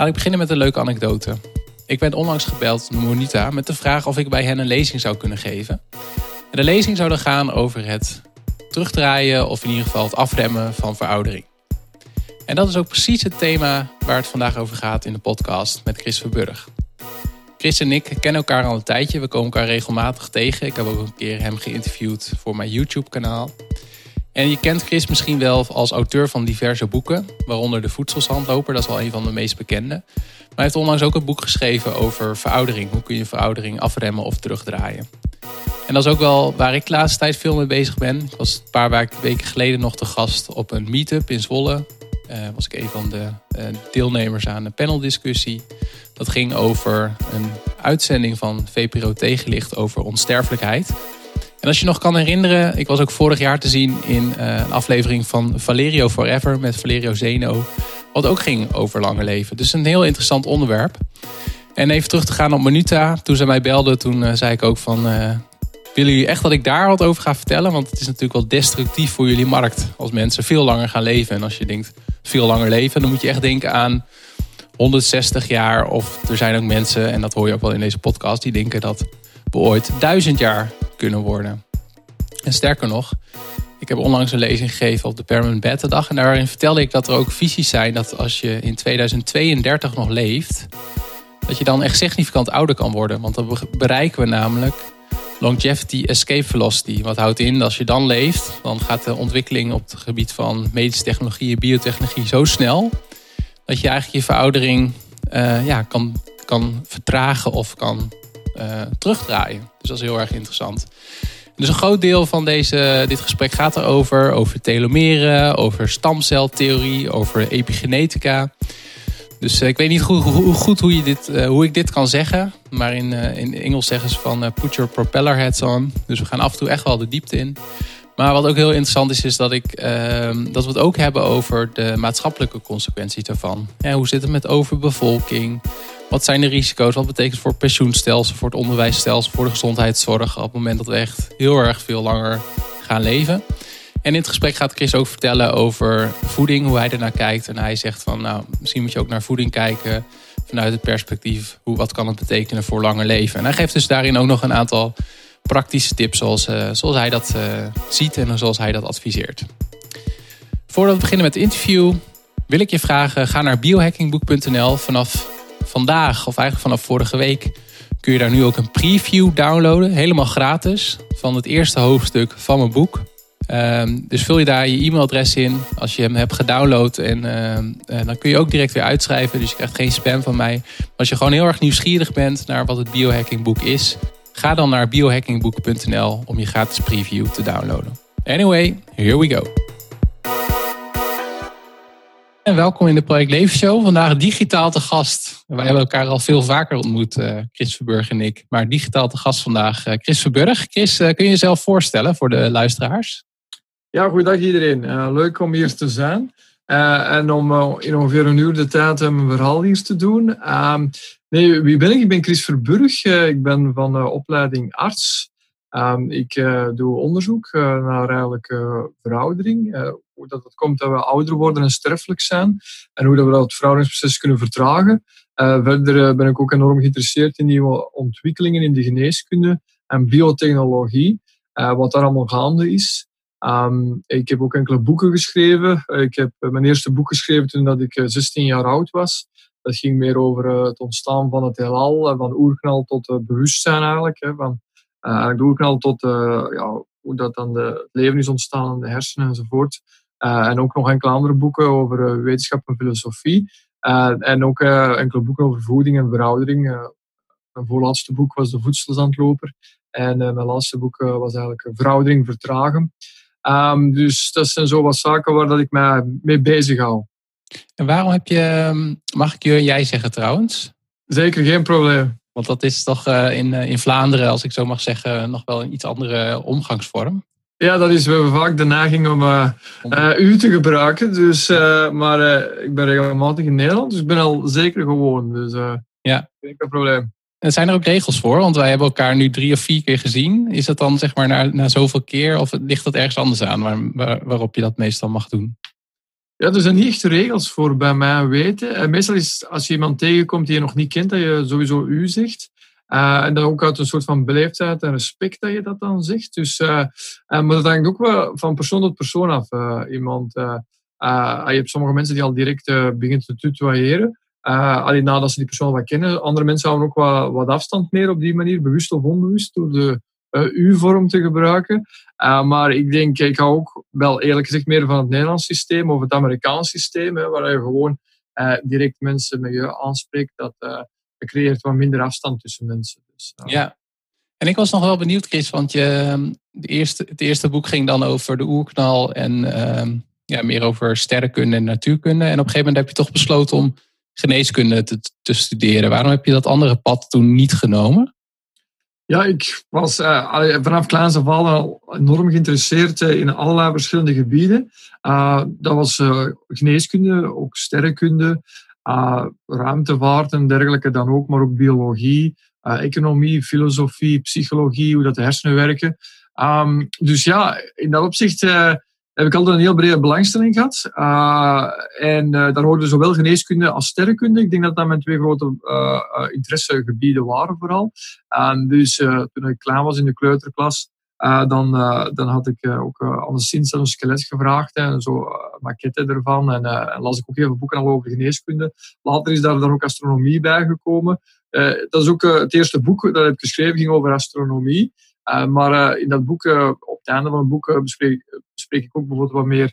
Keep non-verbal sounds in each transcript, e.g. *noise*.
Laat ik beginnen met een leuke anekdote. Ik werd onlangs gebeld door Monita met de vraag of ik bij hen een lezing zou kunnen geven. En de lezing zou dan gaan over het terugdraaien of in ieder geval het afremmen van veroudering. En dat is ook precies het thema waar het vandaag over gaat in de podcast met Chris Verburg. Chris en ik kennen elkaar al een tijdje. We komen elkaar regelmatig tegen. Ik heb ook een keer hem geïnterviewd voor mijn YouTube-kanaal. En je kent Chris misschien wel als auteur van diverse boeken, waaronder De Voedselzandloper, dat is wel een van de meest bekende. Maar hij heeft onlangs ook een boek geschreven over veroudering. Hoe kun je veroudering afremmen of terugdraaien? En dat is ook wel waar ik de laatste tijd veel mee bezig ben. Ik was een paar weken geleden nog te gast op een meetup in Zwolle. Uh, was ik een van de uh, deelnemers aan een paneldiscussie. Dat ging over een uitzending van VPRO Tegenlicht over onsterfelijkheid. En als je nog kan herinneren, ik was ook vorig jaar te zien in uh, een aflevering van Valerio Forever met Valerio Zeno. Wat ook ging over lange leven. Dus een heel interessant onderwerp. En even terug te gaan op Minuta. Toen ze mij belden, toen zei ik ook van... Willen jullie echt dat ik daar wat over ga vertellen? Want het is natuurlijk wel destructief voor jullie markt. Als mensen veel langer gaan leven. En als je denkt veel langer leven, dan moet je echt denken aan 160 jaar. Of er zijn ook mensen, en dat hoor je ook wel in deze podcast, die denken dat we ooit duizend jaar kunnen worden. En sterker nog, ik heb onlangs een lezing gegeven op de Permanent Bed dag. En daarin vertelde ik dat er ook visies zijn dat als je in 2032 nog leeft, dat je dan echt significant ouder kan worden. Want dan bereiken we namelijk longevity escape velocity. Wat houdt in, als je dan leeft, dan gaat de ontwikkeling op het gebied van medische technologie en biotechnologie zo snel dat je eigenlijk je veroudering uh, ja, kan, kan vertragen of kan uh, terugdraaien. Dus dat is heel erg interessant. Dus een groot deel van deze, dit gesprek gaat erover, over telomeren, over stamceltheorie, over epigenetica. Dus uh, ik weet niet goed, hoe, goed hoe, je dit, uh, hoe ik dit kan zeggen. Maar in, in Engels zeggen ze van put your propeller heads on. Dus we gaan af en toe echt wel de diepte in. Maar wat ook heel interessant is, is dat, ik, ehm, dat we het ook hebben over de maatschappelijke consequenties daarvan. Ja, hoe zit het met overbevolking? Wat zijn de risico's? Wat betekent het voor het pensioenstelsel, voor het onderwijsstelsel, voor de gezondheidszorg op het moment dat we echt heel erg veel langer gaan leven? En in het gesprek gaat Chris ook vertellen over voeding, hoe hij ernaar kijkt. En hij zegt van, nou, misschien moet je ook naar voeding kijken vanuit het perspectief, hoe, wat kan het betekenen voor langer leven. En hij geeft dus daarin ook nog een aantal praktische tips zoals, uh, zoals hij dat uh, ziet en zoals hij dat adviseert. Voordat we beginnen met het interview, wil ik je vragen, ga naar biohackingboek.nl. Vanaf vandaag, of eigenlijk vanaf vorige week, kun je daar nu ook een preview downloaden, helemaal gratis, van het eerste hoofdstuk van mijn boek. Um, dus vul je daar je e-mailadres in als je hem hebt gedownload. En uh, dan kun je ook direct weer uitschrijven. Dus je krijgt geen spam van mij. Maar als je gewoon heel erg nieuwsgierig bent naar wat het biohackingboek is, ga dan naar biohackingboek.nl om je gratis preview te downloaden. Anyway, here we go. En welkom in de Project Leven Show. Vandaag digitaal te gast. Wij hebben elkaar al veel vaker ontmoet, uh, Chris Verburg en ik. Maar digitaal te gast vandaag uh, Chris Verburg. Chris, uh, kun je jezelf voorstellen voor de luisteraars? Ja, goeiedag iedereen. Leuk om hier te zijn. En om in ongeveer een uur de tijd mijn verhaal hier te doen. Nee, wie ben ik? Ik ben Chris Verburg. ik ben van opleiding arts. Um, ik doe onderzoek naar eigenlijk veroudering. hoe dat het komt dat we ouder worden en sterfelijk zijn. En hoe dat we dat verouderingsproces kunnen vertragen. verder ben ik ook enorm geïnteresseerd in nieuwe ontwikkelingen in de geneeskunde en biotechnologie. wat daar allemaal gaande is. Um, ik heb ook enkele boeken geschreven. Ik heb mijn eerste boek geschreven toen dat ik 16 jaar oud was. Dat ging meer over uh, het ontstaan van het heelal, van oerknal tot uh, bewustzijn eigenlijk. Hè, van uh, de oerknal tot ja, hoe dat dan de, het leven is ontstaan, de hersenen enzovoort. en ook nog enkele andere boeken over wetenschap en filosofie. en ook enkele boeken over voeding en veroudering. mijn voorlaatste boek was De Voedselzandloper. En mijn laatste boek was eigenlijk Veroudering vertragen. Um, dus dat zijn zo wat zaken waar dat ik me mee bezig hou. En waarom heb je, ehm, mag ik je jij zeggen trouwens? Zeker, geen probleem. Want dat is toch uh, in, uh, in Vlaanderen, als ik zo mag zeggen, nog wel een iets andere omgangsvorm. Ja, dat is we vaak de neiging om uh, u te gebruiken. Dus, maar ik ben regelmatig in Nederland, dus ik ben al zeker gewoon. Dus ja. geen probleem. En zijn er ook regels voor? Want wij hebben elkaar nu drie of vier keer gezien. Is dat dan zeg maar na, na zoveel keer of ligt dat ergens anders aan waar, waar, waarop je dat meestal mag doen? Ja, er zijn niet echt regels voor bij mij weten. En meestal is als je iemand tegenkomt die je nog niet kent, dat je sowieso u zegt. Uh, en dan ook uit een soort van beleefdheid en respect dat je dat dan zegt. Dus, uh, maar dat hangt ook wel van persoon tot persoon af. iemand, je hebt sommige mensen die al direct beginnen te tutoyeren. alleen nadat ze die persoon wat kennen. Andere mensen houden ook wat, wat afstand meer op die manier, bewust of onbewust, door de u-vorm te gebruiken. maar ik denk, ik hou ook wel eerlijk gezegd meer van het Nederlands systeem of het Amerikaans systeem, hè, waar je gewoon direct mensen met je aanspreekt. Dat, creëert wat minder afstand tussen mensen. Dus, ja. En ik was nog wel benieuwd, Chris, want je, ehm, eerste, het eerste boek ging dan over de oerknal en uh, ja, meer over sterrenkunde en natuurkunde. En op een gegeven moment heb je toch besloten om geneeskunde te, te studeren. Waarom heb je dat andere pad toen niet genomen? Ja, ik was uh, vanaf kleins af al enorm geïnteresseerd uh, in allerlei verschillende gebieden. Uh, dat was geneeskunde, ook sterrenkunde, ruimtevaart en dergelijke dan ook, maar ook biologie, economie, filosofie, psychologie, hoe dat de hersenen werken. Um, dus ja, in dat opzicht heb ik altijd een heel brede belangstelling gehad. en daar hoorden zowel geneeskunde als sterrenkunde. Ik denk dat dat mijn twee grote interessegebieden waren vooral. Dus toen ik klein was in de kleuterklas, uh, dan, uh, dan had ik uh, ook anderszins een skelet gevraagd en zo maquette ervan. En, las ik ook even boeken al over geneeskunde. Later is daar ook astronomie bij gekomen. dat is ook het eerste boek dat ik geschreven ging over astronomie. Maar in dat boek, op het einde van het boek, bespreek, ik ook bijvoorbeeld wat meer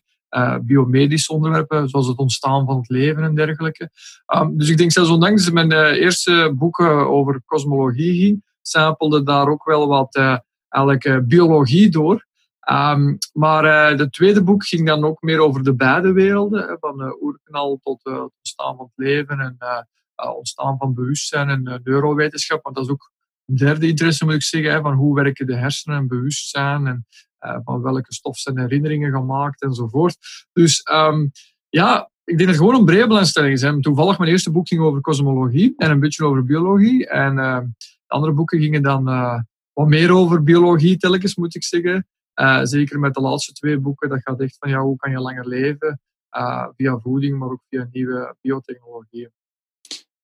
biomedische onderwerpen, zoals het ontstaan van het leven en dergelijke. Um, dus ik denk zelfs ondanks mijn eerste boeken over kosmologie ging, samelde daar ook wel wat uh, biologie door. Um, maar uh, het tweede boek ging dan ook meer over de beide werelden, van uh, oerknal tot het ontstaan van het leven en ontstaan van bewustzijn en neurowetenschap. Want dat is ook derde interesse, moet ik zeggen, van hoe werken de hersenen en bewustzijn en van welke stof zijn herinneringen gemaakt enzovoort. Dus um, ja, ik denk dat het gewoon een brede belangstelling is. Toevallig mijn eerste boek ging over kosmologie en een beetje over biologie. En de andere boeken gingen dan wat meer over biologie telkens, moet ik zeggen. Zeker met de laatste twee boeken, dat gaat echt van ja, hoe kan je langer leven via voeding, maar ook via nieuwe biotechnologieën.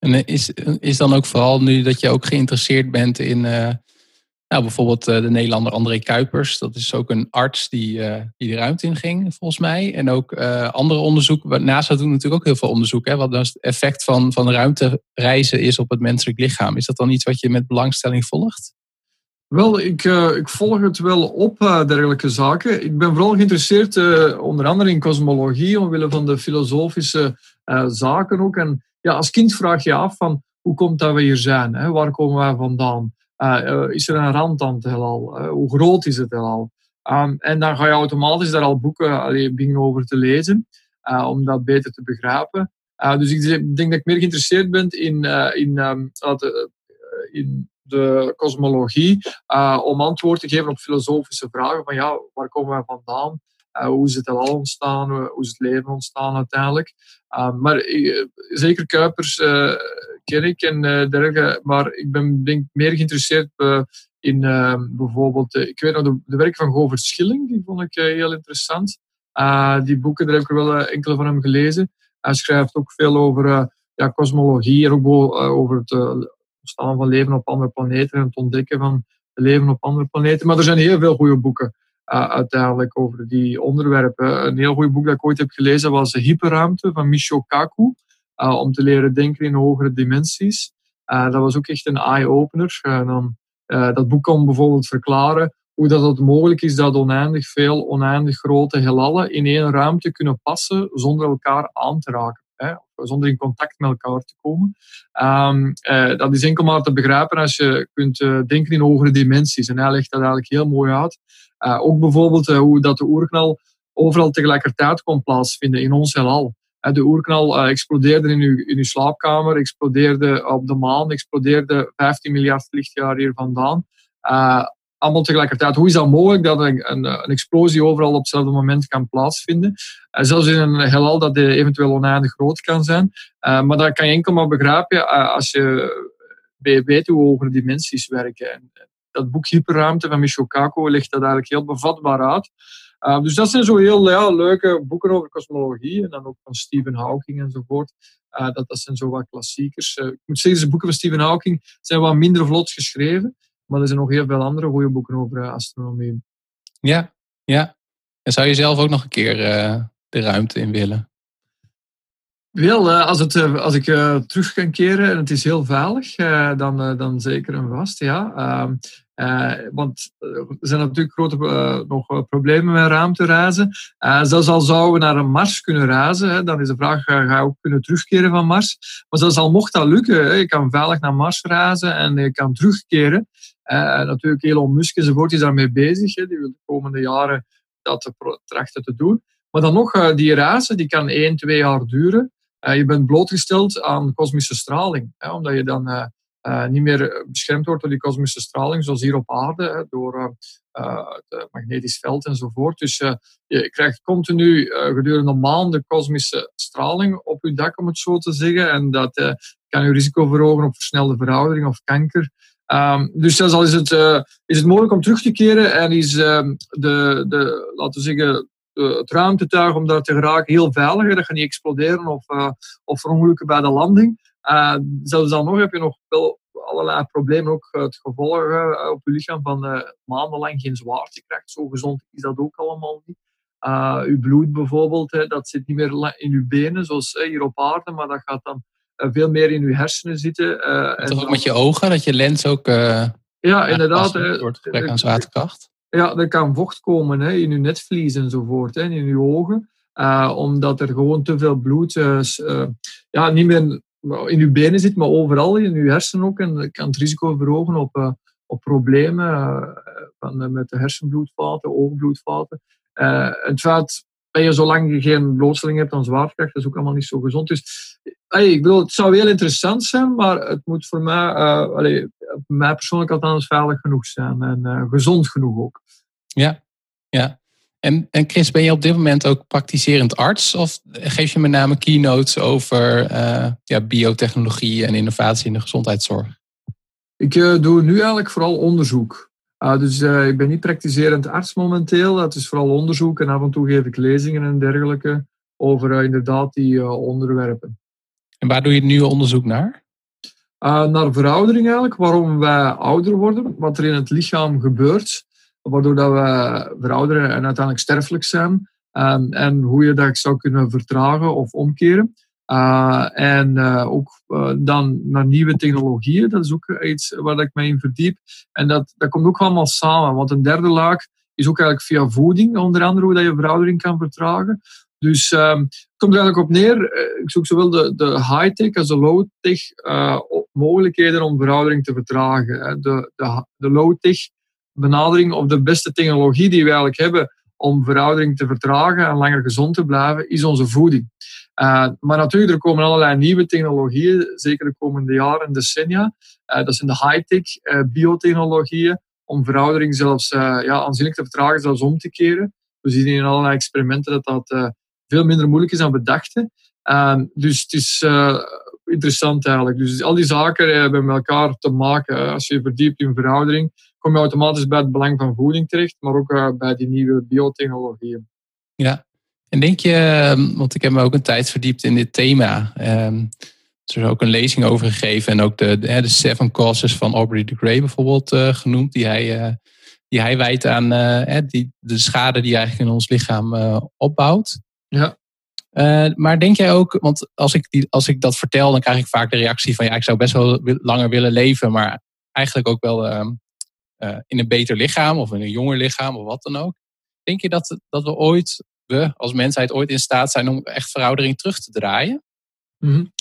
En is, is dan ook vooral nu dat je ook geïnteresseerd bent in uh, nou, bijvoorbeeld de Nederlander André Kuipers. Dat is ook een arts die, die de ruimte in ging, volgens mij. En ook andere onderzoeken. NASA doen natuurlijk ook heel veel onderzoek. Hè, wat het effect van, van ruimtereizen is op het menselijk lichaam. Is dat dan iets wat je met belangstelling volgt? Wel, ik, ik volg het wel op, dergelijke zaken. Ik ben vooral geïnteresseerd, onder andere in kosmologie, omwille van de filosofische zaken ook. En ja, als kind vraag je af van, hoe komt dat we hier zijn? Hè? Waar komen wij vandaan? is er een rand aan het heelal? hoe groot is het heelal? Um, en dan ga je automatisch daar al boeken allee, over te lezen, om dat beter te begrijpen. dus ik denk dat ik meer geïnteresseerd ben in, in, um, in de kosmologie om antwoord te geven op filosofische vragen van ja, waar komen wij vandaan? Uh, hoe is het al ontstaan? Hoe is het leven ontstaan uiteindelijk? Uh, maar zeker Kuipers ken ik en dergelijke, maar ik ben denk meer geïnteresseerd in bijvoorbeeld, ik weet nog de, werk van Govert Schilling, die vond ik heel interessant. die boeken, daar heb ik wel enkele van hem gelezen. Hij schrijft ook veel over ja, kosmologie en ook over het ontstaan van leven op andere planeten en het ontdekken van leven op andere planeten. Maar er zijn heel veel goede boeken uh, uiteindelijk over die onderwerpen. Een heel goed boek dat ik ooit heb gelezen was Hyperruimte van Michio Kaku. Uh, om te leren denken in hogere dimensies. Uh, dat was ook echt een eye-opener. dan, dat boek kan bijvoorbeeld verklaren hoe dat het mogelijk is dat oneindig veel, oneindig grote heelallen in één ruimte kunnen passen zonder elkaar aan te raken zonder in contact met elkaar te komen. Um, uh, dat is enkel maar te begrijpen als je kunt uh, denken in hogere dimensies. En hij legt dat eigenlijk heel mooi uit. Uh, ook bijvoorbeeld hoe dat de oerknal overal tegelijkertijd kon plaatsvinden in ons heelal. De oerknal explodeerde in uw, in uw slaapkamer, explodeerde op de maan, explodeerde 15 miljard lichtjaar hier vandaan allemaal tegelijkertijd. Hoe is dat mogelijk dat een, een, een explosie overal op hetzelfde moment kan plaatsvinden? Uh, zelfs in een heelal dat eventueel oneindig groot kan zijn. Uh, maar dat kan je enkel maar begrijpen uh, als je weet hoe hogere dimensies werken. En dat boek Hyperruimte van Michio legt dat eigenlijk heel bevatbaar uit. dus dat zijn zo heel leuke boeken over kosmologie. En dan ook van Stephen Hawking enzovoort. dat, dat zijn zo wat klassiekers. ik moet zeggen, de boeken van Stephen Hawking zijn wat minder vlot geschreven. Maar er zijn nog heel veel andere goede boeken over astronomie. Ja, ja. En zou je zelf ook nog een keer de ruimte in willen? Wel, als, het, als ik terug kan keren en het is heel veilig, dan, dan zeker en vast, ja. Ehm, want er zijn natuurlijk grote nog problemen met ruimtereizen. zelfs al zouden we naar een Mars kunnen reizen, dan is de vraag, ga je ook kunnen terugkeren van Mars? Maar zelfs al mocht dat lukken, je kan veilig naar Mars reizen en je kan terugkeren. Natuurlijk Elon Musk enzovoort is daarmee bezig. Die wil de komende jaren dat trachten te doen. Maar dan nog, die reizen die kan één, twee jaar duren. Eh, je bent blootgesteld aan kosmische straling, hè, omdat je dan eh, eh, niet meer beschermd wordt door die kosmische straling, zoals hier op aarde, hè, door het magnetisch veld enzovoort. Dus je krijgt continu gedurende maanden kosmische straling op je dak, om het zo te zeggen. En dat kan je risico verhogen op versnelde veroudering of kanker. Um, dus zelfs al is het, uh, is het mogelijk om terug te keren en is um, de, de, laten we zeggen, uh, het ruimtetuig om daar te geraken heel veilig. Dat gaat niet exploderen of, uh, of bij de landing. Uh, zelfs dan nog heb je nog wel allerlei problemen, ook het gevolg op je lichaam van maandenlang geen zwaartekracht. Zo gezond is dat ook allemaal niet. Uw bloed bijvoorbeeld, hè, dat zit niet meer in uw benen, zoals hier op aarde, maar dat gaat dan veel meer in uw hersenen zitten. Uh, en toch ook met je ogen, dat je lens ook. ja, inderdaad. Het gebrek aan zwaartekracht. Ja, er kan vocht komen hè, in je netvlies enzovoort, hè, in je ogen. Uh, omdat er gewoon te veel bloed uh, ja, niet meer in je benen zit, maar overal in je hersenen ook. En dat kan het risico verhogen op, op problemen van, met de hersenbloedvaten, oogbloedvaten. het feit dat je zolang geen blootstelling hebt aan zwaartekracht, dat is ook allemaal niet zo gezond. Dus hey, ik bedoel, het zou heel interessant zijn, maar het moet voor mij, uh, allee, mij persoonlijk althans veilig genoeg zijn en uh, gezond genoeg ook. Ja, ja. En, en Chris, ben je op dit moment ook praktiserend arts? Of geef je met name keynotes over uh, ja, biotechnologie en innovatie in de gezondheidszorg? Ik doe nu eigenlijk vooral onderzoek. Uh, dus ik ben niet praktiserend arts momenteel. Het is vooral onderzoek en af en toe geef ik lezingen en dergelijke over inderdaad die onderwerpen. En waar doe je nu onderzoek naar? naar veroudering eigenlijk, waarom wij ouder worden, wat er in het lichaam gebeurt waardoor dat we verouderen en uiteindelijk sterfelijk zijn. Um, en hoe je dat zou kunnen vertragen of omkeren. Uh, en uh, ook uh, dan naar nieuwe technologieën, dat is ook iets waar ik mij in verdiep. En dat, dat komt ook allemaal samen, want een derde laag is ook eigenlijk via voeding, onder andere hoe dat je veroudering kan vertragen. Dus um, het komt er eigenlijk op neer, ik zoek zowel de, de high-tech als de low-tech mogelijkheden om veroudering te vertragen. De, de, de low-tech benadering of de beste technologie die we eigenlijk hebben om veroudering te vertragen en langer gezond te blijven, is onze voeding. Uh, maar natuurlijk, er komen allerlei nieuwe technologieën, zeker de komende jaren en decennia. Uh, dat zijn de high-tech uh, biotechnologieën, om veroudering zelfs ja, aanzienlijk te vertragen, zelfs om te keren. We zien in allerlei experimenten dat dat veel minder moeilijk is dan we dachten. dus het is interessant eigenlijk. Dus al die zaken hebben met elkaar te maken. Als je verdiept in veroudering, kom je automatisch bij het belang van voeding terecht, maar ook bij die nieuwe biotechnologieën. Ja, en denk je, ehm, want ik heb me ook een tijd verdiept in dit thema. Um, er is ook een lezing over gegeven en ook de, de, de Seven Causes van Aubrey de Grey bijvoorbeeld uh, genoemd, die hij, uh, die hij wijt aan die, de schade die eigenlijk in ons lichaam opbouwt. Ja. maar denk jij ook, want als ik, die, als ik dat vertel, dan krijg ik vaak de reactie van ja, ik zou best wel langer willen leven, maar eigenlijk ook wel ehm, in een beter lichaam of in een jonger lichaam of wat dan ook. Denk je dat, dat we ooit, we als mensheid ooit in staat zijn om echt veroudering terug te draaien? Mm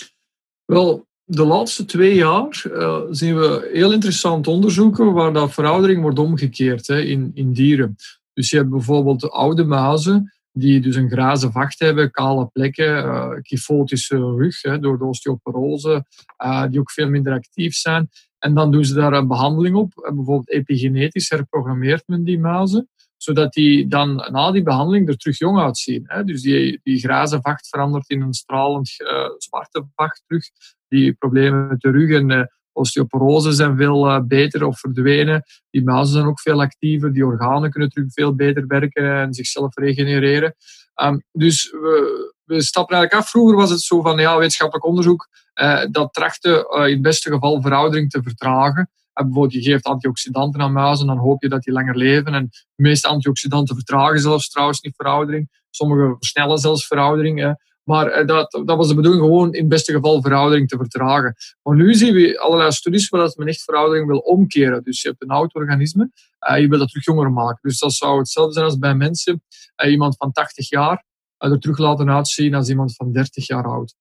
Wel, de laatste twee jaar uh, zien we heel interessant onderzoeken waar dat veroudering wordt omgekeerd hè, in, in dieren. Dus je hebt bijvoorbeeld de oude mazen die dus een grazen vacht hebben, kale plekken, uh, rug hè, door de osteoporose, uh, die ook veel minder actief zijn. En dan doen ze daar een behandeling op. Bijvoorbeeld epigenetisch herprogrammeert men die muizen, zodat die dan na die behandeling er terug jong uitzien. Dus die, die graze vacht verandert in een stralend uh, zwarte vacht terug. Die problemen met de rug en uh, osteoporose zijn veel beter of verdwenen. Die muizen zijn ook veel actiever. Die organen kunnen terug veel beter werken en zichzelf regenereren. Ehm, dus we, we stappen eigenlijk af. Vroeger was het zo van ja, wetenschappelijk onderzoek dat trachtte in het beste geval veroudering te vertragen bijvoorbeeld je geeft antioxidanten aan muizen, dan hoop je dat die langer leven. En de meeste antioxidanten vertragen zelfs trouwens niet veroudering. Sommige versnellen zelfs veroudering. Maar eh, dat, dat was de bedoeling gewoon in het beste geval veroudering te vertragen. Maar nu zien we allerlei studies waar men echt veroudering wil omkeren. Dus je hebt een oud organisme, uh, je wil dat terug jonger maken. Dus dat zou hetzelfde zijn als bij mensen. Uh, iemand van 80 jaar er terug laten uitzien als iemand van 30 jaar oud.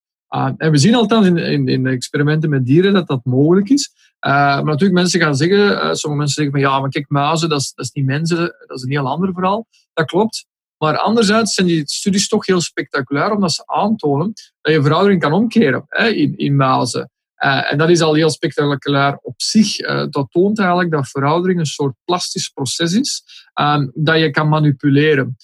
en we zien althans in, in, in experimenten met dieren dat dat mogelijk is. Uh, maar natuurlijk, mensen gaan zeggen, uh, sommige mensen zeggen van ja, maar kijk, muizen, dat is, dat niet mensen, dat is een heel ander verhaal. Dat klopt. Maar anderzijds zijn die studies toch heel spectaculair, omdat ze aantonen dat je veroudering kan omkeren hè, in, in muizen. Uh, en dat is al heel spectaculair op zich. dat toont eigenlijk dat veroudering een soort plastisch proces is, dat je kan manipuleren.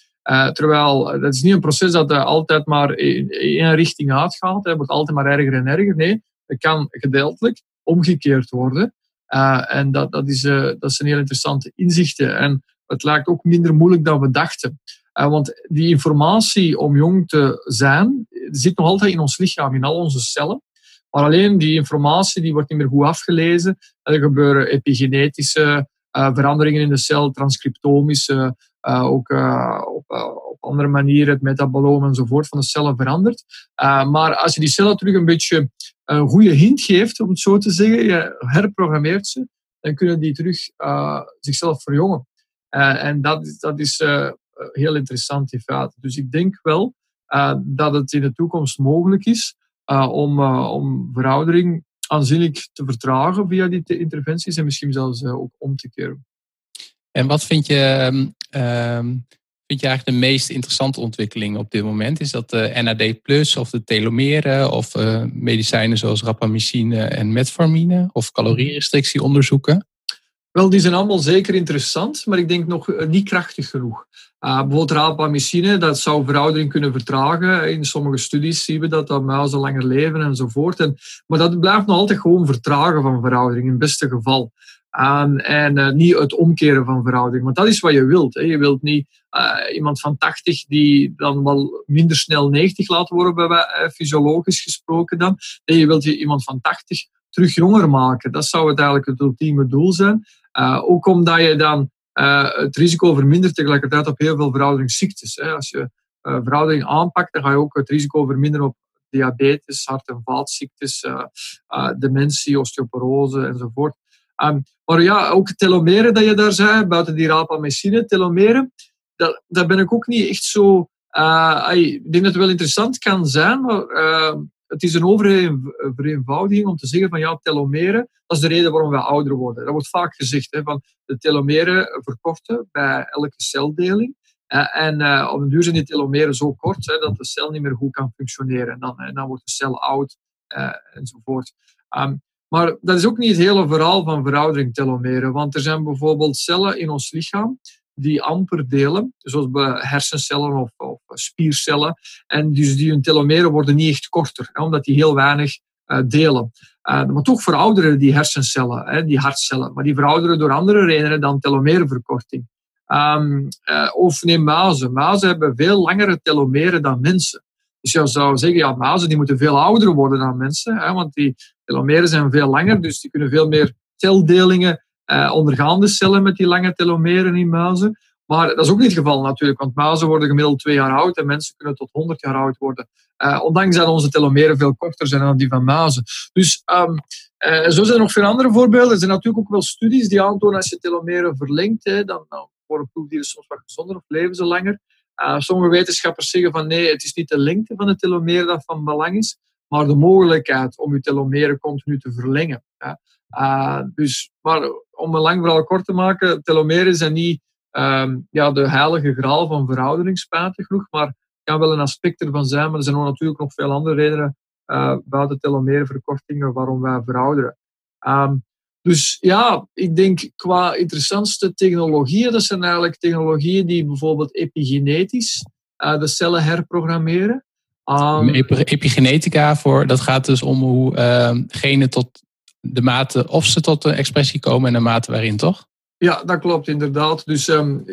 terwijl dat is niet een proces dat altijd maar in één richting uitgaat. Het wordt altijd maar erger en erger. Nee, kan gedeeltelijk omgekeerd worden. Uh, en dat, dat, is, uh, dat zijn heel interessante inzichten. En het lijkt ook minder moeilijk dan we dachten. Uh, want die informatie om jong te zijn, zit nog altijd in ons lichaam, in al onze cellen. Maar alleen die informatie die wordt niet meer goed afgelezen. Er gebeuren epigenetische veranderingen in de cel, transcriptomische, ook op, op andere manieren het metaboloom enzovoort van de cellen verandert. maar als je die cellen terug een beetje een goede hint geeft, om het zo te zeggen, je herprogrammeert ze, dan kunnen die terug uh, zichzelf verjongen. En dat, dat is heel interessant in feite. Dus ik denk wel dat het in de toekomst mogelijk is om, om veroudering aanzienlijk te vertragen via die interventies en misschien zelfs ook om te keren. En wat vind je um, vind je eigenlijk de meest interessante ontwikkeling op dit moment? Is dat de NAD plus of de telomeren of uh, medicijnen zoals rapamycine en metformine of calorierestrictie onderzoeken? Wel, die zijn allemaal zeker interessant, maar ik denk nog eh, niet krachtig genoeg. Uh, bijvoorbeeld rapamycine, dat zou veroudering kunnen vertragen. In sommige studies zien we dat, dat muizen langer leven enzovoort. En, maar dat blijft nog altijd gewoon vertragen van veroudering, in het beste geval en uh, niet het omkeren van veroudering. Want dat is wat je wilt. Hè. Je wilt niet uh, iemand van 80 die dan wel minder snel 90 laten worden, bij, uh, fysiologisch gesproken dan. Je wilt je iemand van 80 terug jonger maken. Dat zou het eigenlijk het ultieme doel zijn. ook omdat je dan het risico vermindert tegelijkertijd op heel veel verouderingsziektes. Hè. Als je veroudering aanpakt, dan ga je ook het risico verminderen op diabetes, hart- en vaatziektes, dementie, osteoporose enzovoort. Um, maar ja, ook telomeren dat je daar zei, buiten die rapamycine, telomeren, dat, daar ben ik ook niet echt zo... Uh, ik denk dat het wel interessant kan zijn, maar uh, het is een overeenvoudiging om te zeggen van ja, telomeren, dat is de reden waarom we ouder worden. Dat wordt vaak gezegd, hè, van de telomeren verkorten bij elke celdeling. En uh, op een duur zijn die telomeren zo kort hè, dat de cel niet meer goed kan functioneren. En dan, en dan wordt de cel oud uh, enzovoort. Um, maar dat is ook niet het hele verhaal van veroudering telomeren. Want er zijn bijvoorbeeld cellen in ons lichaam die amper delen, zoals bij hersencellen of, of spiercellen. En dus die hun telomeren worden niet echt korter, hè, omdat die heel weinig uh, delen. Uh, maar toch verouderen die hersencellen, hè, die hartcellen. Maar die verouderen door andere redenen dan telomerenverkorting. Um, uh, of neem muizen. Muizen hebben veel langere telomeren dan mensen. Dus je zou zeggen, ja, muizen die moeten veel ouder worden dan mensen, hè, want die telomeren zijn veel langer, dus die kunnen veel meer celdelingen uh, ondergaan, de cellen met die lange telomeren in muizen. Maar dat is ook niet het geval natuurlijk, want muizen worden gemiddeld twee jaar oud en mensen kunnen tot 100 jaar oud worden. Uh, ondanks dat onze telomeren veel korter zijn dan die van muizen. Dus um, uh, zo zijn er nog veel andere voorbeelden. Er zijn natuurlijk ook wel studies die aantonen als je telomeren verlengt, hè, dan, dan worden proefdieren soms wat gezonder of leven ze langer. Uh, sommige wetenschappers zeggen van nee, het is niet de lengte van de telomeren dat van belang is, maar de mogelijkheid om je telomeren continu te verlengen. Uh, dus, maar om een lang verhaal kort te maken, telomeren zijn niet um, ja, de heilige graal van veroudering, spijtig genoeg, maar kan wel een aspect ervan zijn, maar er zijn natuurlijk nog veel andere redenen uh, buiten telomerenverkortingen waarom wij verouderen. Um, dus ja, ik denk qua interessantste technologieën, dat zijn eigenlijk technologieën die bijvoorbeeld epigenetisch uh, de cellen herprogrammeren. Um, epigenetica, voor, dat gaat dus om hoe uh, genen tot de mate of ze tot de expressie komen en de mate waarin, toch? Ja, dat klopt inderdaad. Dus um,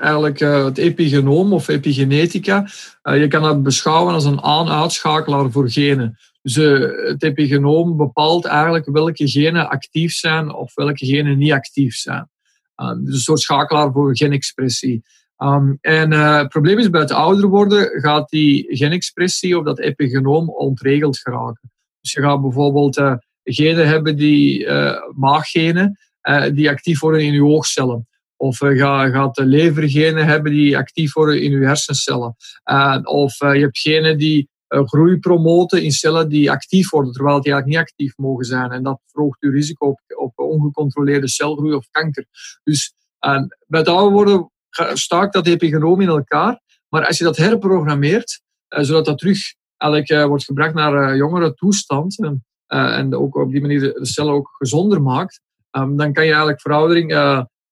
eigenlijk uh, het epigenoom of epigenetica, uh, je kan dat beschouwen als een aan-uitschakelaar voor genen. Uh, het epigenoom bepaalt eigenlijk welke genen actief zijn of welke genen niet actief zijn. dus een soort schakelaar voor genexpressie. Um, en het probleem is, bij het ouder worden gaat die genexpressie of dat epigenoom ontregeld geraken. Dus je gaat bijvoorbeeld genen hebben die maaggenen, uh, die actief worden in uw oogcellen. Of ga, gaat de levergenen hebben die actief worden in uw hersencellen. Of je hebt genen die groei promoten in cellen die actief worden, terwijl die eigenlijk niet actief mogen zijn. En dat verhoogt uw risico op, op ongecontroleerde celgroei of kanker. Dus bij het ouder worden staakt dat epigenoom in elkaar. Maar als je dat herprogrammeert, zodat dat terug eigenlijk wordt gebracht naar jongere toestand, en ook op die manier de cellen ook gezonder maakt, Ehm, dan kan je eigenlijk veroudering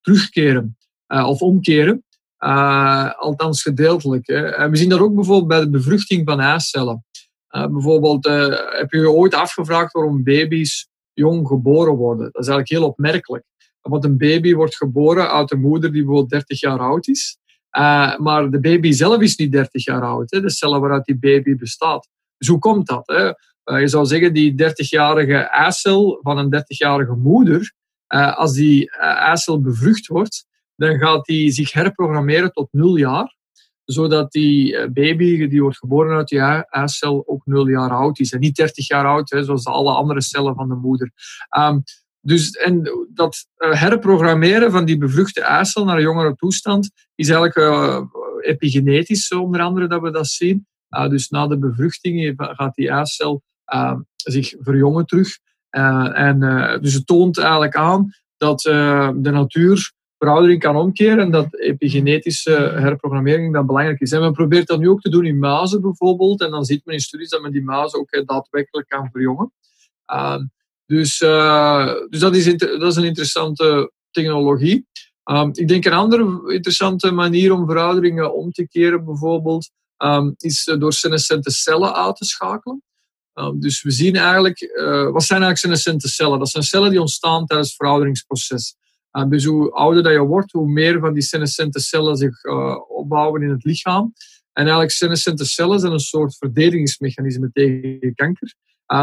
terugkeren of omkeren. Uh, althans gedeeltelijk. Hè. En we zien dat ook bijvoorbeeld bij de bevruchting van eicellen. bijvoorbeeld, heb je je ooit afgevraagd waarom baby's jong geboren worden? Dat is eigenlijk heel opmerkelijk. Want een baby wordt geboren uit een moeder die bijvoorbeeld 30 jaar oud is. maar de baby zelf is niet 30 jaar oud, hè, de cellen waaruit die baby bestaat. Dus hoe komt dat? Hè? je zou zeggen, die 30-jarige eicel van een 30-jarige moeder, uh, als die uh, eicel bevrucht wordt, dan gaat die zich herprogrammeren tot nul jaar. Zodat die eh, baby die wordt geboren uit die eicel ook nul jaar oud is. En niet 30 jaar oud, hè, zoals alle andere cellen van de moeder. Um, dus en dat herprogrammeren van die bevruchte eicel naar een jongere toestand is eigenlijk uh, epigenetisch, onder andere, dat we dat zien. Dus na de bevruchting gaat die eicel uh, zich verjongen terug. En, dus het toont eigenlijk aan dat de natuur veroudering kan omkeren en dat epigenetische herprogrammering dan belangrijk is. En men probeert dat nu ook te doen in muizen bijvoorbeeld. En dan ziet men in studies dat men die muizen ook daadwerkelijk kan verjongen. dus dus dat, is dat is een interessante technologie. Um, ik denk een andere interessante manier om verouderingen om te keren bijvoorbeeld um, is door senescente cellen uit te schakelen. Dus we zien eigenlijk, wat zijn eigenlijk senescente cellen? Dat zijn cellen die ontstaan tijdens het verouderingsproces. Dus hoe ouder dat je wordt, hoe meer van die senescente cellen zich uh, opbouwen in het lichaam. En eigenlijk senescente cellen zijn een soort verdedigingsmechanisme tegen kanker.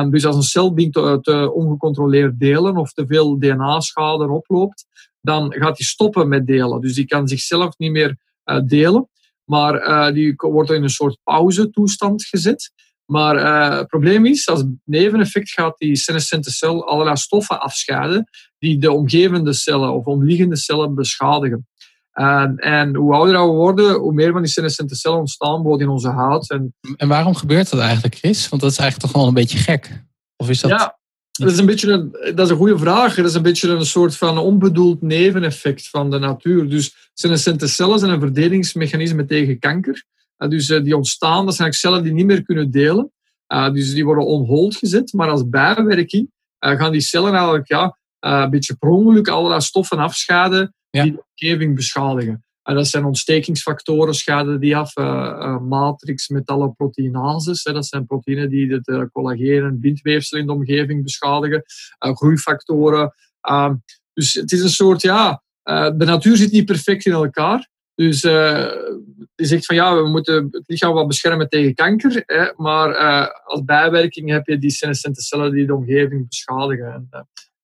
Dus als een cel begint te, ongecontroleerd delen of te veel DNA-schade oploopt, dan gaat die stoppen met delen. Dus die kan zichzelf niet meer delen, maar die wordt in een soort pauzetoestand gezet. Maar het probleem is, als neveneffect gaat die senescente cel allerlei stoffen afscheiden die de omgevende cellen of omliggende cellen beschadigen. En, en hoe ouder we worden, hoe meer van die senescente cellen ontstaan bijvoorbeeld in onze huid. En, en waarom gebeurt dat eigenlijk, Chris? Want dat is eigenlijk toch wel een beetje gek. Of is dat... Ja, dat is een beetje een, dat is een goede vraag. Dat is een beetje een soort van onbedoeld neveneffect van de natuur. Dus senescente cellen zijn een verdedigingsmechanisme tegen kanker. Uh, dus uh, die ontstaan, dat zijn cellen die niet meer kunnen delen. Uh, dus die worden on hold gezet. Maar als bijwerking gaan die cellen eigenlijk ja, een beetje per ongeluk allerlei stoffen afschaden die de omgeving beschadigen. En dat zijn ontstekingsfactoren, schaden die af, matrix, metalloproteinases. dat zijn proteïnen die het collageen en bindweefsel in de omgeving beschadigen. groeifactoren. Ehm, dus het is een soort, ja, de natuur zit niet perfect in elkaar. Dus uh, je zegt van ja, we moeten het lichaam wat beschermen tegen kanker. Hè, maar uh, als bijwerking heb je die senescente cellen die de omgeving beschadigen. En, uh,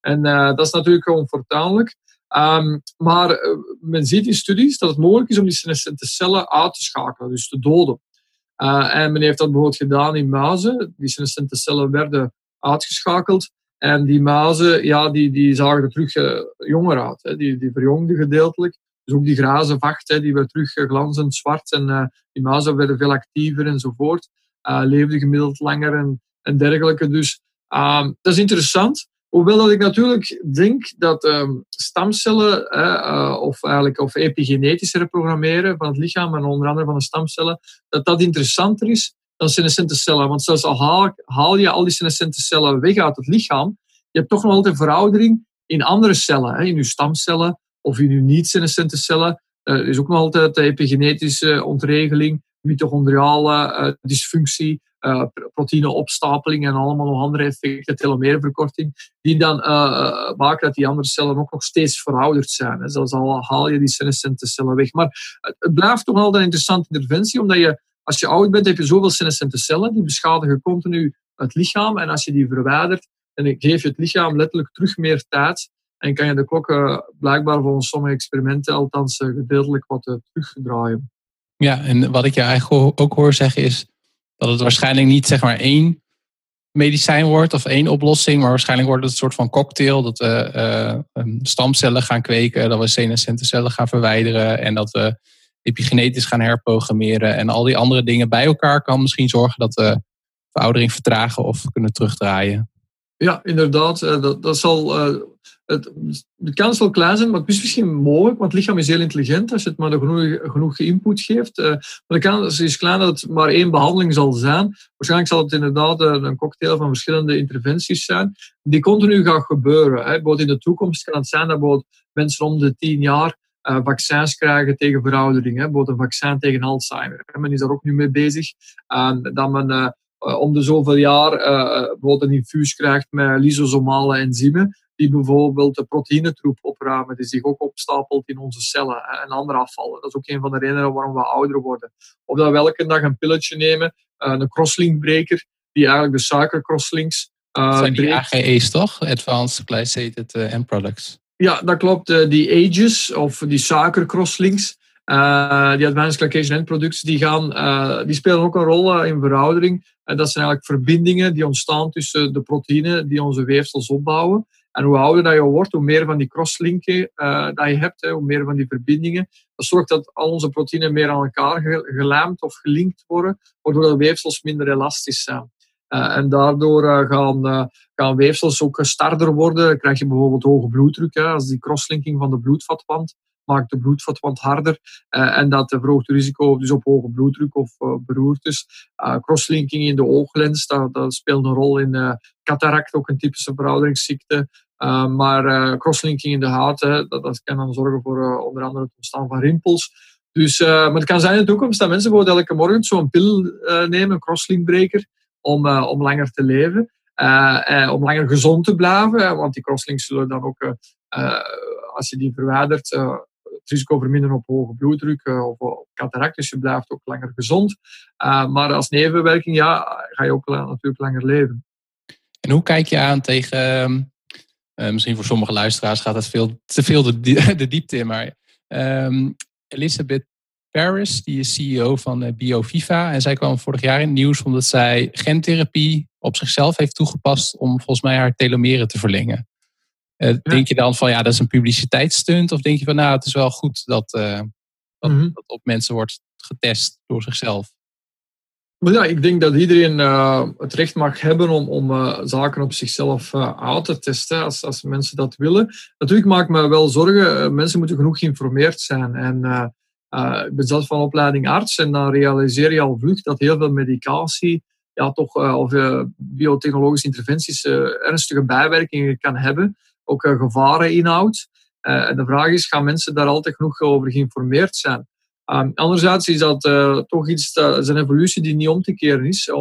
en dat is natuurlijk onfortuinlijk. Um, maar men ziet in studies dat het mogelijk is om die senescente cellen uit te schakelen, dus te doden. en men heeft dat bijvoorbeeld gedaan in muizen. Die senescente cellen werden uitgeschakeld. En die muizen, ja, die, die zagen er terug jonger uit. Hè. Die, die verjongden gedeeltelijk. Dus ook die grazen vacht, hè, die werd terug glanzend zwart en die muizen werden veel actiever enzovoort. Leefden gemiddeld langer en, en dergelijke. Dus uh, dat is interessant. Hoewel dat ik natuurlijk denk dat um, stamcellen uh, of, eigenlijk, of epigenetisch reprogrammeren van het lichaam en onder andere van de stamcellen, dat dat interessanter is dan senescente cellen. Want zelfs al haal, je al die senescente cellen weg uit het lichaam, je hebt toch nog altijd veroudering in andere cellen, hè, in je stamcellen of in uw niet-senescente cellen. Er is ook nog altijd epigenetische ontregeling. Mitochondriale dysfunctie, proteïneopstapeling en allemaal nog andere effecten, telomeerverkorting, die dan maken dat die andere cellen ook nog steeds verouderd zijn. Hè. Zelfs al haal je die senescente cellen weg. Maar het blijft toch wel een interessante interventie, omdat je als je oud bent, heb je zoveel senescente cellen, die beschadigen continu het lichaam. En als je die verwijdert, dan geef je het lichaam letterlijk terug meer tijd. En kan je de klokken blijkbaar volgens sommige experimenten althans eh, gedeeltelijk wat eh, terugdraaien. Ja, en wat ik je eigenlijk ook hoor zeggen is dat het waarschijnlijk niet zeg maar één medicijn wordt of één oplossing, maar waarschijnlijk wordt het een soort van cocktail dat we uh, stamcellen gaan kweken, dat we senescente cellen gaan verwijderen en dat we epigenetisch gaan herprogrammeren en al die andere dingen bij elkaar kan misschien zorgen dat we veroudering vertragen of kunnen terugdraaien. Ja, inderdaad. Eh, dat, dat zal, uh, het, de kans zal klein zijn, maar het is misschien mogelijk, want het lichaam is heel intelligent als je het maar genoeg, genoeg input geeft. Uh, maar de kans is klein dat het maar één behandeling zal zijn. Waarschijnlijk zal het inderdaad een cocktail van verschillende interventies zijn, die continu gaat gebeuren. Hè. Bijvoorbeeld in de toekomst kan het zijn dat mensen om de tien jaar uh, vaccins krijgen tegen veroudering. Hè. Bijvoorbeeld een vaccin tegen Alzheimer. Men is daar ook nu mee bezig. dat men om de zoveel jaar bijvoorbeeld een infuus krijgt met lysosomale enzymen, die bijvoorbeeld de proteïnetroep opruimen, die zich ook opstapelt in onze cellen en andere afvallen. Dat is ook een van de redenen waarom we ouder worden. Of dat we elke dag een pilletje nemen, een crosslinkbreker, die eigenlijk de suikercrosslinks uh, zijn die AGE's toch? Advanced Glycated End Products. Ja, dat klopt. Eh, die ages of die suikercrosslinks, uh, die advanced glycation end products, die, gaan, uh, die spelen ook een rol in veroudering. En dat zijn eigenlijk verbindingen die ontstaan tussen de proteïnen die onze weefsels opbouwen. En hoe ouder dat je wordt, hoe meer van die crosslinken dat je hebt, hè, hoe meer van die verbindingen. Dat zorgt dat al onze proteïnen meer aan elkaar gelijmd of gelinkt worden, waardoor de weefsels minder elastisch zijn. Uh, en daardoor uh, gaan, weefsels ook starder worden. Krijg je bijvoorbeeld hoge bloeddruk. Hè. Als die crosslinking van de bloedvatwand maakt de bloedvatwand harder. en dat verhoogt het risico dus op hoge bloeddruk of beroertes. crosslinking in de ooglens, dat, speelt een rol in cataract, ook een typische verouderingsziekte. maar crosslinking in de huid, dat, kan dan zorgen voor onder andere het ontstaan van rimpels. Dus, maar het kan zijn in de toekomst dat mensen bijvoorbeeld elke morgen zo'n pil nemen, een crosslinkbreker, om, om langer te leven. Om langer gezond te blijven. Want die crosslinks zullen dan ook, als je die verwijdert, het risico verminderen op hoge bloeddruk of op cataract. Dus je blijft ook langer gezond. maar als nevenwerking ja, ga je ook natuurlijk langer leven. En hoe kijk je aan tegen... Uh, misschien voor sommige luisteraars gaat het veel te veel de, *laughs* de diepte in, maar um, Elisabeth Paris, die is CEO van eh, BioViva. En zij kwam vorig jaar in het nieuws omdat zij gentherapie op zichzelf heeft toegepast om volgens mij haar telomeren te verlengen. Uh, Denk je dan van ja, dat is een publiciteitsstunt? Of denk je van nou, het is wel goed dat, uh, dat, mm -hmm. dat, op mensen wordt getest door zichzelf? ja, ik denk dat iedereen uh, het recht mag hebben om, om uh, zaken op zichzelf uit te testen, als, als mensen dat willen. Natuurlijk maak ik me wel zorgen, mensen moeten genoeg geïnformeerd zijn. En ik ben zelf van opleiding arts en dan realiseer je al vlug dat heel veel medicatie ja, toch, of biotechnologische interventies ernstige bijwerkingen kan hebben, ook gevaren inhoudt. en de vraag is, gaan mensen daar altijd genoeg over geïnformeerd zijn? Um, anderzijds is dat uh, toch iets, is een evolutie die niet om te keren is. Uh,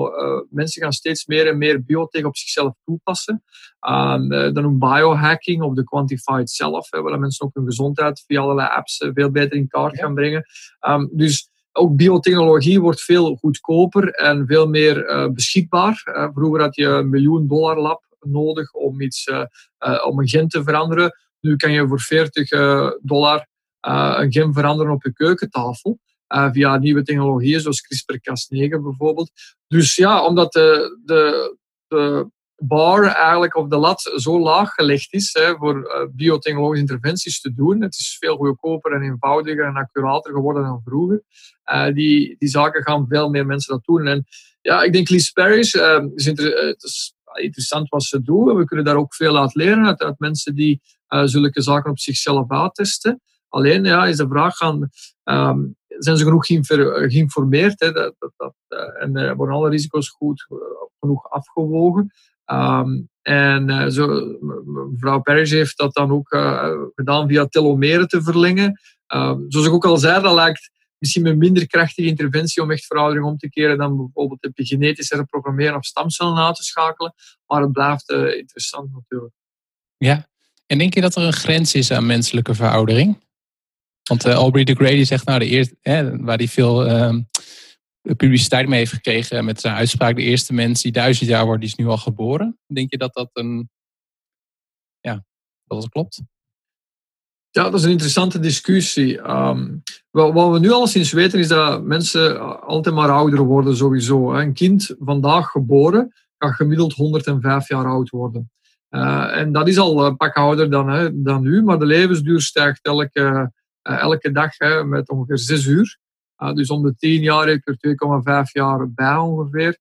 mensen gaan steeds meer en meer biotech op zichzelf toepassen. Um, uh, dan ook biohacking of de quantified self, hè, waar mensen ook hun gezondheid via allerlei apps veel beter in kaart gaan brengen. Um, dus ook biotechnologie wordt veel goedkoper en veel meer beschikbaar. vroeger had je een miljoen dollar lab nodig om, iets, om een gen te veranderen. Nu kan je voor 40 dollar uh, een gen veranderen op je keukentafel. Via nieuwe technologieën zoals CRISPR-Cas9 bijvoorbeeld. Dus ja, omdat de, de, de bar eigenlijk of de lat zo laag gelegd is hè, voor biotechnologische interventies te doen. Het is veel goedkoper en eenvoudiger en accurater geworden dan vroeger. Die, die zaken gaan veel meer mensen dat doen. En ja, ik denk Liz Parrish, is is interessant wat ze doen. We kunnen daar ook veel uit leren uit, mensen die zulke zaken op zichzelf uittesten. Alleen ja, is de vraag gaan, um, zijn ze genoeg geïnformeerd hè, dat, dat, dat, uh, en uh, worden alle risico's goed genoeg afgewogen. Um, en zo, mevrouw Parrish heeft dat dan ook gedaan via telomeren te verlengen. Um, zoals ik ook al zei, dat lijkt misschien met minder krachtige interventie om echt veroudering om te keren dan bijvoorbeeld epigenetisch herprogrammeren of stamcellen na te schakelen. Maar het blijft interessant natuurlijk. Ja, en denk je dat er een grens is aan menselijke veroudering? Want uh, Aubrey de Grey die zegt, nou, de eerste, hè, waar hij veel uh, publiciteit mee heeft gekregen met zijn uitspraak, de eerste mens die duizend jaar wordt, is nu al geboren. Denk je dat dat een, ja, dat dat klopt? Ja, dat is een interessante discussie. Um, wat we nu al sinds weten is dat mensen altijd maar ouder worden sowieso. Een kind vandaag geboren gaat gemiddeld 105 jaar oud worden. Uh, en dat is al een pak ouder dan, hè, dan nu, maar de levensduur stijgt elke, uh, elke dag hè, met ongeveer 6 uur. Uh, dus om de 10 jaar heb ik er 2,5 jaar bij ongeveer.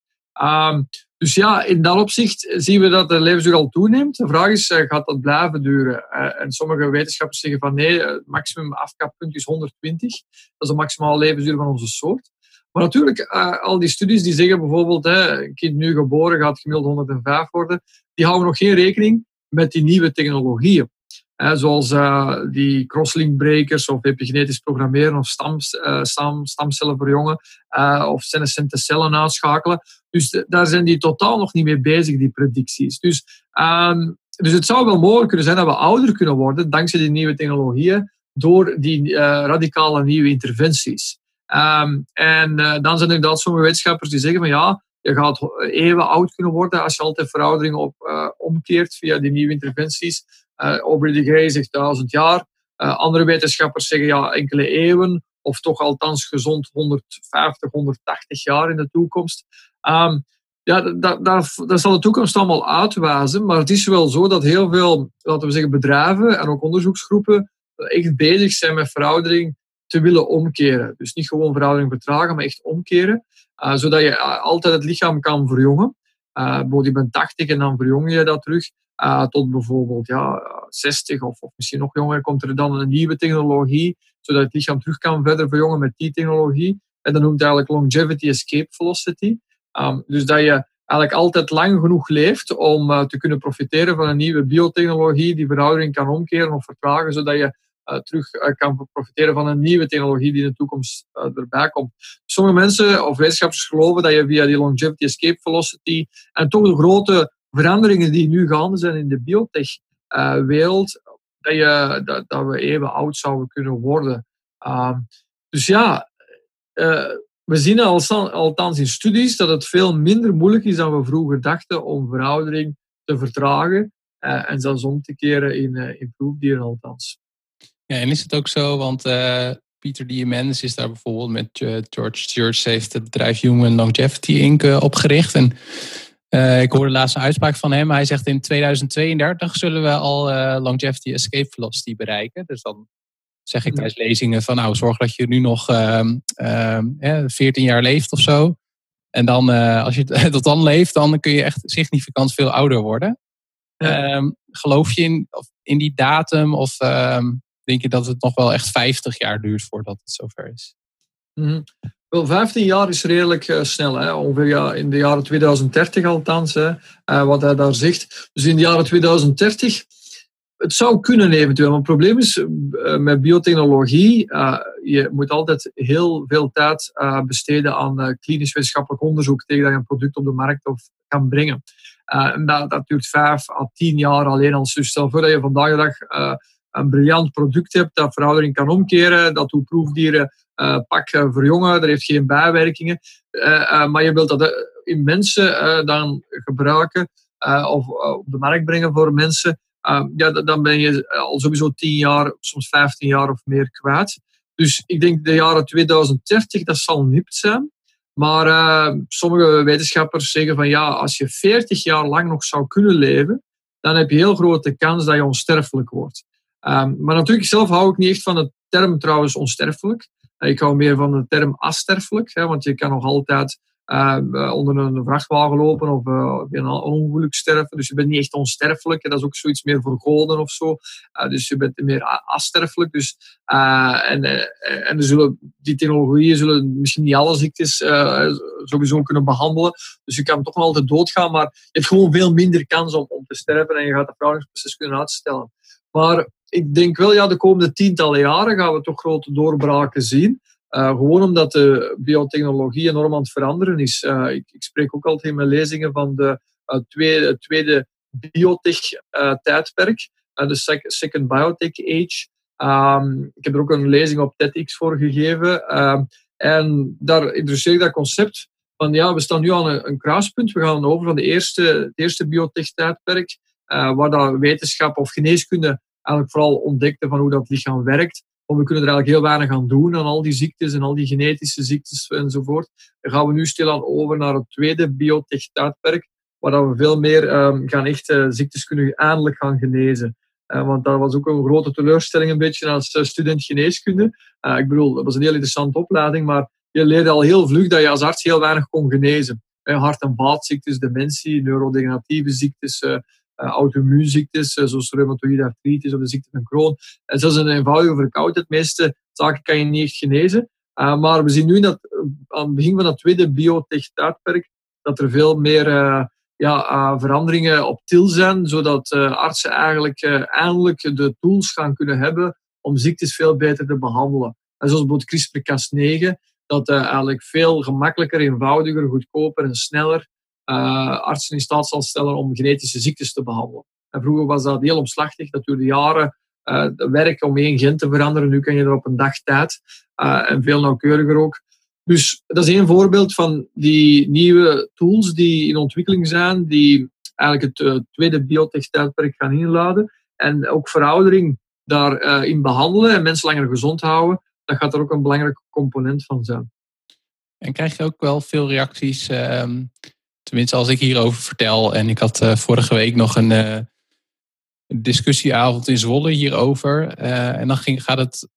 Dus ja, in dat opzicht zien we dat de levensduur al toeneemt. De vraag is, gaat dat blijven duren? en sommige wetenschappers zeggen van nee, het maximum afkappunt is 120. Dat is de maximale levensduur van onze soort. Maar natuurlijk, al die studies die zeggen bijvoorbeeld, een kind nu geboren gaat gemiddeld 105 worden, die houden nog geen rekening met die nieuwe technologieën. Zoals uh, die crosslink-brekers of epigenetisch programmeren of stam, stam, stamcellen verjongen uh, of senescente cellen uitschakelen. Dus daar zijn die totaal nog niet mee bezig, die predicties. Dus, um, dus het zou wel mogelijk kunnen zijn dat we ouder kunnen worden dankzij die nieuwe technologieën door die radicale nieuwe interventies. Um, en dan zijn er inderdaad sommige wetenschappers die zeggen van ja, je gaat even oud kunnen worden als je altijd veroudering op, uh, omkeert via die nieuwe interventies. Uh, Aubrey de Grey zegt duizend jaar. Uh, andere wetenschappers zeggen ja, enkele eeuwen, of toch althans gezond 150, 180 jaar in de toekomst. Um, ja, dat zal de toekomst allemaal uitwijzen, maar het is wel zo dat heel veel, laten we zeggen, bedrijven en ook onderzoeksgroepen echt bezig zijn met veroudering te willen omkeren. Dus niet gewoon veroudering vertragen, maar echt omkeren. Uh, zodat je uh, altijd het lichaam kan verjongen. Uh, je bent 80 en dan verjong je dat terug. tot bijvoorbeeld ja, 60 of, of misschien nog jonger komt er dan een nieuwe technologie, zodat het lichaam terug kan verder verjongen met die technologie. En dat noemt eigenlijk longevity escape velocity. Um, dus dat je eigenlijk altijd lang genoeg leeft om te kunnen profiteren van een nieuwe biotechnologie die veroudering kan omkeren of vertragen, zodat je uh, terug uh, kan profiteren van een nieuwe technologie die in de toekomst uh, erbij komt. Sommige mensen of wetenschappers geloven dat je via die longevity escape velocity en toch de grote veranderingen die nu gaande zijn in de biotech-wereld, dat, je, dat, dat, we even oud zouden kunnen worden. Ehm, dus ja, we zien althans in studies dat het veel minder moeilijk is dan we vroeger dachten om veroudering te vertragen en zelfs om te keren in, in proefdieren althans. Ja, en is het ook zo, want uh, Pieter Diamandis is daar bijvoorbeeld met uh, George Church heeft het bedrijf Human Longevity Inc. Uh, opgericht. En ik hoorde laatst een uitspraak van hem. Hij zegt in 2032 zullen we al Longevity Escape Velocity bereiken. Dus dan zeg ik tijdens lezingen van nou, zorg dat je nu nog 14 ehm, ehm, jaar leeft of zo. En dan, als je *laughs* tot dan leeft, dan kun je echt significant veel ouder worden. Ehm, geloof je in, in die datum of denk je dat het nog wel echt 50 jaar duurt voordat het zover is? Mm Wel, 15 jaar is redelijk uh, snel. Hè? Ongeveer ja, in de jaren 2030 althans, hè, uh, wat hij daar zegt. Dus in de jaren 2030, het zou kunnen eventueel. Maar het probleem is uh, met biotechnologie, je moet altijd heel veel tijd besteden aan klinisch wetenschappelijk onderzoek tegen dat je een product op de markt of kan brengen. en dat, dat duurt 5 à 10 jaar alleen al. Dus stel voor dat je vandaag de dag een briljant product hebt dat veroudering kan omkeren, dat uw proefdieren uh, pak uh, verjongen, dat heeft geen bijwerkingen. Uh, maar je wilt dat in mensen dan gebruiken of op de markt brengen voor mensen. ja, dan ben je al sowieso 10 jaar, soms 15 jaar of meer kwijt. Dus ik denk de jaren 2030, dat zal nipt zijn. Maar sommige wetenschappers zeggen van ja, als je 40 jaar lang nog zou kunnen leven, dan heb je heel grote kans dat je onsterfelijk wordt. Um, maar natuurlijk, zelf hou ik niet echt van de term trouwens onsterfelijk. Uh, ik hou meer van de term asterfelijk, hè, want je kan nog altijd uh, onder een vrachtwagen lopen of uh, een ongeluk sterven. Dus je bent niet echt onsterfelijk. En dat is ook zoiets meer voor goden of zo. dus je bent meer asterfelijk. Dus, en en zullen, die technologieën zullen misschien niet alle ziektes sowieso kunnen behandelen. Dus je kan toch nog altijd doodgaan, maar je hebt gewoon veel minder kans om, om te sterven en je gaat het vervrouwingsproces kunnen uitstellen. Maar ik denk wel, ja, de komende tientallen jaren gaan we toch grote doorbraken zien. gewoon omdat de biotechnologie enorm aan het veranderen is. Ik, ik, spreek ook altijd in mijn lezingen van de tweede, tweede biotech-tijdperk, de second biotech age. Um, ik heb er ook een lezing op TEDx voor gegeven. Um, en daar interesseert dat concept van ja, we staan nu aan een, een kruispunt. We gaan over van de eerste, het eerste biotech-tijdperk, waar dat wetenschap of geneeskunde eigenlijk vooral ontdekte van hoe dat lichaam werkt. Want we kunnen er eigenlijk heel weinig aan doen aan al die ziektes en al die genetische ziektes enzovoort. Dan gaan we nu stilaan over naar het tweede biotech-tijdperk, waar we veel meer um, gaan echt uh, ziektes kunnen eindelijk gaan genezen. Uh, want dat was ook een grote teleurstelling een beetje als student geneeskunde. Ik bedoel, dat was een heel interessante opleiding, maar je leerde al heel vlug dat je als arts heel weinig kon genezen. hart- en vaatziektes, dementie, neurodegeneratieve ziektes, auto-immuunziektes, zoals reumatoïde artritis of de ziekte van Crohn. En zelfs een eenvoudige verkoudheid. De meeste zaken kan je niet genezen. maar we zien nu dat aan het begin van dat tweede biotech-tijdperk dat er veel meer ja, veranderingen op til zijn, zodat artsen eigenlijk eindelijk de tools gaan kunnen hebben om ziektes veel beter te behandelen. En zoals bijvoorbeeld CRISPR-Cas9, dat eigenlijk veel gemakkelijker, eenvoudiger, goedkoper en sneller uh, artsen in staat zal stellen om genetische ziektes te behandelen. En vroeger was dat heel omslachtig. Dat duurde jaren uh, werk om één gen te veranderen. Nu kan je er op een dag tijd. en veel nauwkeuriger ook. Dus dat is één voorbeeld van die nieuwe tools die in ontwikkeling zijn, die eigenlijk het tweede biotech-tijdperk gaan inladen. En ook veroudering daarin behandelen en mensen langer gezond houden dat gaat er ook een belangrijke component van zijn. En krijg je ook wel veel reacties, ehm, tenminste als ik hierover vertel. En ik had uh, vorige week nog een uh, discussieavond in Zwolle hierover. Uh, en dan ging, gaat het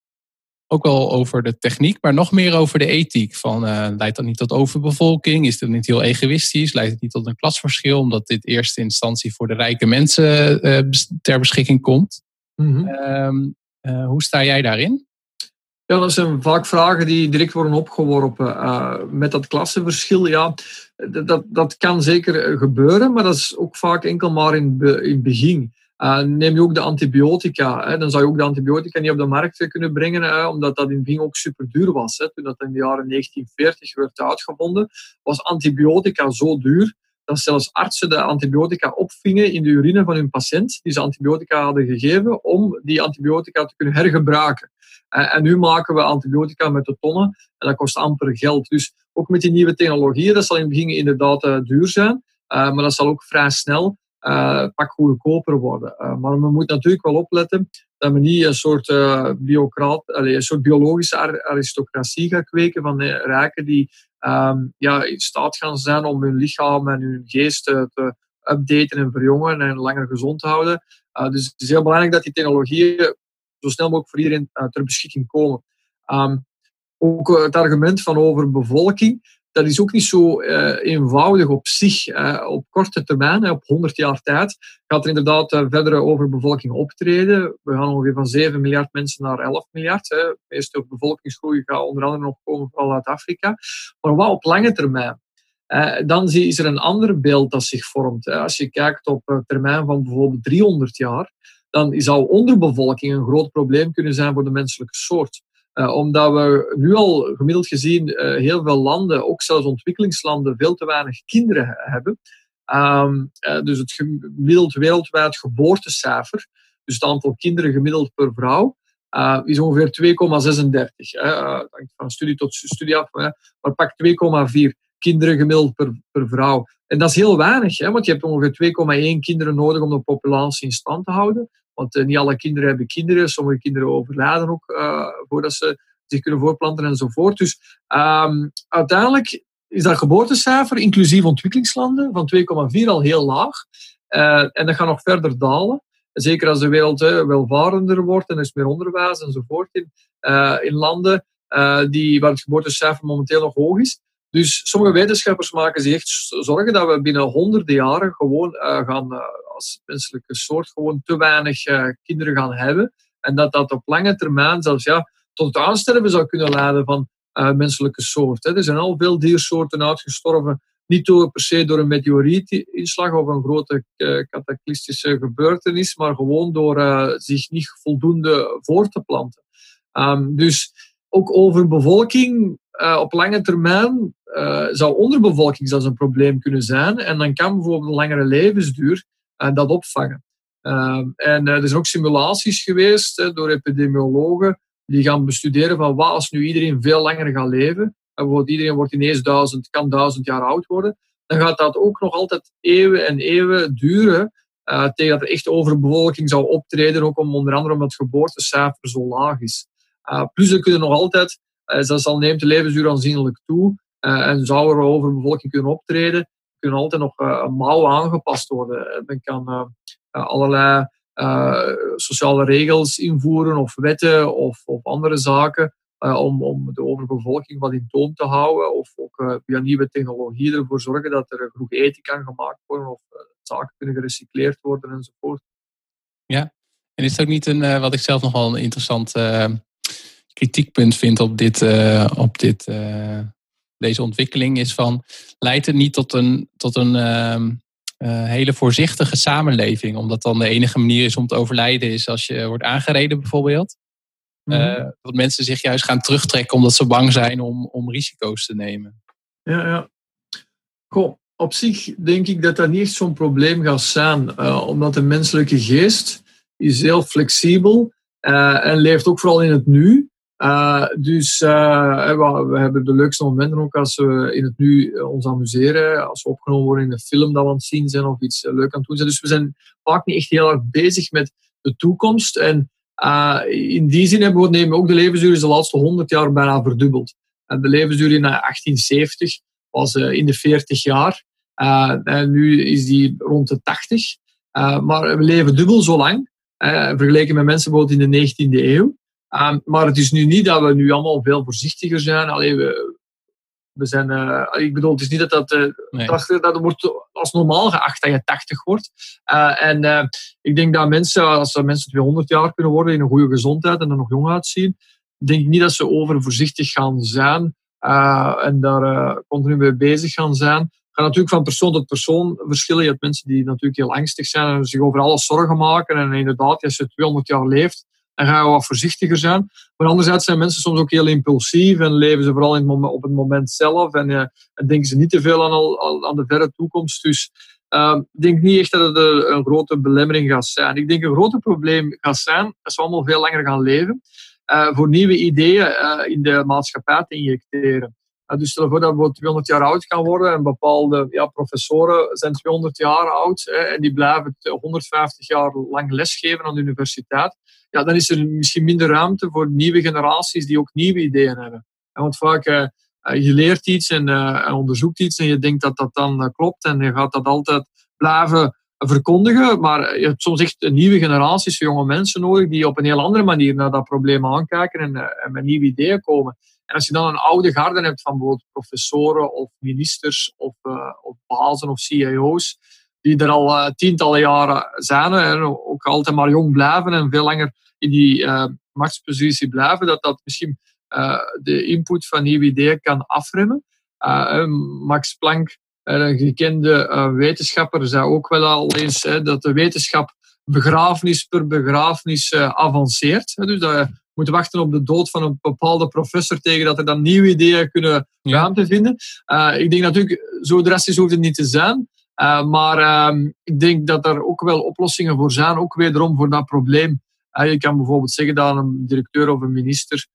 ook wel over de techniek, maar nog meer over de ethiek. Van, leidt dat niet tot overbevolking? Is dat niet heel egoïstisch? Leidt het niet tot een klasverschil? Omdat dit eerste instantie voor de rijke mensen ter beschikking komt. Mm -hmm. hoe sta jij daarin? Ja, dat zijn vaak vragen die direct worden opgeworpen. Uh, met dat klassenverschil, ja, dat, dat kan zeker gebeuren, maar dat is ook vaak enkel maar in, in het begin. Uh, neem je ook de antibiotica, hè, dan zou je ook de antibiotica niet op de markt kunnen brengen, omdat dat in het begin ook super duur was. Hè. Toen dat in de jaren 1940 werd uitgevonden, was antibiotica zo duur dat zelfs artsen de antibiotica opvingen in de urine van hun patiënt, die ze antibiotica hadden gegeven, om die antibiotica te kunnen hergebruiken. Eh, en nu maken we antibiotica met de tonnen en dat kost amper geld. Dus ook met die nieuwe technologieën, dat zal in het begin inderdaad uh, duur zijn, uh, maar dat zal ook vrij snel pak goedkoper worden. maar we moeten natuurlijk wel opletten dat we niet een soort, een soort biologische aristocratie gaan kweken van rijken die um, ja, in staat gaan zijn om hun lichaam en hun geest te updaten en verjongen en langer gezond te houden. dus het is heel belangrijk dat die technologieën zo snel mogelijk voor iedereen uh, ter beschikking komen. Um, ook eh, het argument van overbevolking, dat is ook niet zo uh, eenvoudig op zich. Op korte termijn, op 100 jaar tijd, gaat er inderdaad verdere overbevolking optreden. We gaan ongeveer van 7 miljard mensen naar 11 miljard. Hè. De meeste bevolkingsgroei gaat onder andere nog komen vooral uit Afrika. Maar wat op lange termijn? dan is er een ander beeld dat zich vormt. Als je kijkt op termijn van bijvoorbeeld 300 jaar, dan zou onderbevolking een groot probleem kunnen zijn voor de menselijke soort. Uh, omdat we nu al gemiddeld gezien uh, heel veel landen, ook zelfs ontwikkelingslanden, veel te weinig kinderen hebben. Um, uh, dus het gemiddeld wereldwijd geboortecijfer, dus het aantal kinderen gemiddeld per vrouw, is ongeveer 2,36. hangt van studie tot studie af, maar pak 2,4 kinderen gemiddeld per, per vrouw. En dat is heel weinig, hè, want je hebt ongeveer 2,1 kinderen nodig om de populatie in stand te houden. Want uh, niet alle kinderen hebben kinderen. Sommige kinderen overlijden ook uh, voordat ze zich kunnen voorplanten enzovoort. Dus um, uiteindelijk is dat geboortecijfer, inclusief ontwikkelingslanden, van 2,4 al heel laag. Uh, en dat gaat nog verder dalen. Zeker als de wereld welvarender wordt en er is meer onderwijs enzovoort in, in landen die, waar het geboortecijfer momenteel nog hoog is. Dus sommige wetenschappers maken zich echt zorgen dat we binnen honderden jaren gewoon uh, gaan, uh, als menselijke soort, gewoon te weinig uh, kinderen gaan hebben. En dat dat op lange termijn zelfs ja, tot het aansterven zou kunnen leiden van menselijke soort. Hè. Er zijn al veel diersoorten uitgestorven, niet door, per se door een meteorietinslag of een grote cataclystische gebeurtenis, maar gewoon door zich niet voldoende voor te planten. Um, dus ook overbevolking uh, op lange termijn zou onderbevolking zelfs een probleem kunnen zijn. En dan kan bijvoorbeeld een langere levensduur dat opvangen. Ehm, en er zijn ook simulaties geweest door epidemiologen die gaan bestuderen van wat als nu iedereen veel langer gaat leven. En bijvoorbeeld iedereen wordt ineens duizend, kan duizend jaar oud worden. Dan gaat dat ook nog altijd eeuwen en eeuwen duren tegen dat er echt overbevolking zou optreden, ook om onder andere omdat het geboortecijfer zo laag is. Plus er kunnen nog altijd, zelfs al neemt de levensduur aanzienlijk toe en zou er overbevolking kunnen optreden, kunnen altijd nog mouwen aangepast worden. Men kan allerlei sociale regels invoeren of wetten of, of andere zaken om, om de overbevolking wat in toom te houden of ook via nieuwe technologie ervoor zorgen dat er genoeg eten kan gemaakt worden of zaken kunnen gerecycleerd worden enzovoort. Ja, en is het ook niet een, wat ik zelf nog wel een interessant kritiekpunt vind op, dit, uh, op dit, deze ontwikkeling, is van leidt het niet tot een, tot een ehm, hele voorzichtige samenleving, omdat dan de enige manier is om te overlijden is als je wordt aangereden bijvoorbeeld. Mm dat mensen zich juist gaan terugtrekken omdat ze bang zijn om, om risico's te nemen. Ja, ja. Cool op zich denk ik dat dat niet echt zo'n probleem gaat zijn, omdat de menselijke geest is heel flexibel uh, en leeft ook vooral in het nu. Uh, dus we, we, hebben de leukste momenten ook als we in het nu ons amuseren, als we opgenomen worden in een film dat we aan het zien zijn of iets leuk aan het doen zijn. Dus we zijn vaak niet echt heel erg bezig met de toekomst. En in die zin hebben we, nemen ook de levensduur is de laatste 100 jaar bijna verdubbeld. En de levensduur in 1870 was in de 40 jaar. En nu is die rond de 80. Uh, maar we leven dubbel zo lang, vergeleken met mensen bijvoorbeeld in de 19e eeuw. Um, maar het is nu niet dat we nu allemaal veel voorzichtiger zijn. Alleen we, we zijn, ik bedoel, het is niet dat dat, nee. dat, dat wordt als normaal geacht dat je 80 wordt. en ik denk dat mensen, als mensen 200 jaar kunnen worden in een goede gezondheid en er nog jong uitzien, denk ik niet dat ze overvoorzichtig gaan zijn en daar continu mee bezig gaan zijn kan natuurlijk van persoon tot persoon verschillen. Je hebt mensen die natuurlijk heel angstig zijn en zich over alles zorgen maken. En inderdaad, als je 200 jaar leeft, dan ga je wat voorzichtiger zijn. Maar anderzijds zijn mensen soms ook heel impulsief en leven ze vooral in het moment, op het moment zelf. En, uh, en denken ze niet te veel aan, aan de verre toekomst. Dus uh, ik denk niet echt dat het een, grote belemmering gaat zijn. Ik denk een groot probleem gaat zijn als we allemaal veel langer gaan leven. Uh, voor nieuwe ideeën in de maatschappij te injecteren dus stel voor dat we 200 jaar oud gaan worden en bepaalde ja, professoren zijn 200 jaar oud hè, en die blijven 150 jaar lang lesgeven aan de universiteit. Ja, dan is er misschien minder ruimte voor nieuwe generaties die ook nieuwe ideeën hebben. want vaak, uh, je leert iets en, onderzoekt iets en je denkt dat dat dan klopt en je gaat dat altijd blijven verkondigen. Maar je hebt soms echt nieuwe generaties jonge mensen nodig die op een heel andere manier naar dat probleem aankijken en, en met nieuwe ideeën komen. En als je dan een oude garde hebt van bijvoorbeeld professoren of ministers of, uh, of bazen of CIO's, die er al uh, tientallen jaren zijn en ook altijd maar jong blijven en veel langer in die uh, machtspositie blijven, dat dat misschien de input van nieuwe ideeën kan afremmen. Max Planck, een gekende wetenschapper, zei ook wel al eens dat de wetenschap begrafenis per begrafenis avanceert. Dus dat moeten wachten op de dood van een bepaalde professor tegen dat er dan nieuwe ideeën kunnen ruimte vinden. Uh, ik denk natuurlijk, zo drastisch hoeft het niet te zijn. Uh, maar uh, ik denk dat er ook wel oplossingen voor zijn, ook wederom voor dat probleem. Uh, je kan bijvoorbeeld zeggen dat een directeur of een minister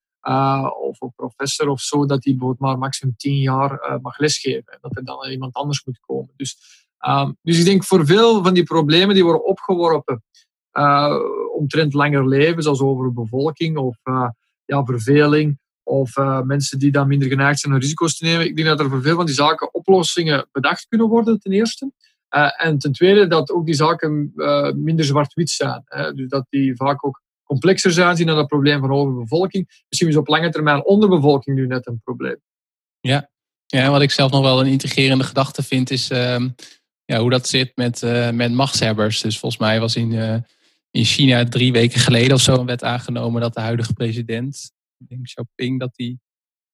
of een professor of zo, dat die bijvoorbeeld maar maximum tien jaar mag lesgeven. En dat er dan iemand anders moet komen. Dus, dus ik denk voor veel van die problemen die worden opgeworpen omtrent langer leven, zoals over bevolking of uh, ja, verveling of uh, mensen die dan minder geneigd zijn om risico's te nemen. Ik denk dat er voor veel van die zaken oplossingen bedacht kunnen worden, ten eerste. en ten tweede dat ook die zaken minder zwart-wit zijn. dus dat die vaak ook complexer zijn, zien dan dat probleem van overbevolking. Misschien is op lange termijn onderbevolking nu net een probleem. Ja, ja wat ik zelf nog wel een integrerende gedachte vind, is ehm, ja, hoe dat zit met, met machtshebbers. Dus volgens mij was in in China drie weken geleden of zo een wet aangenomen dat de huidige president, ik denk Xiaoping, dat die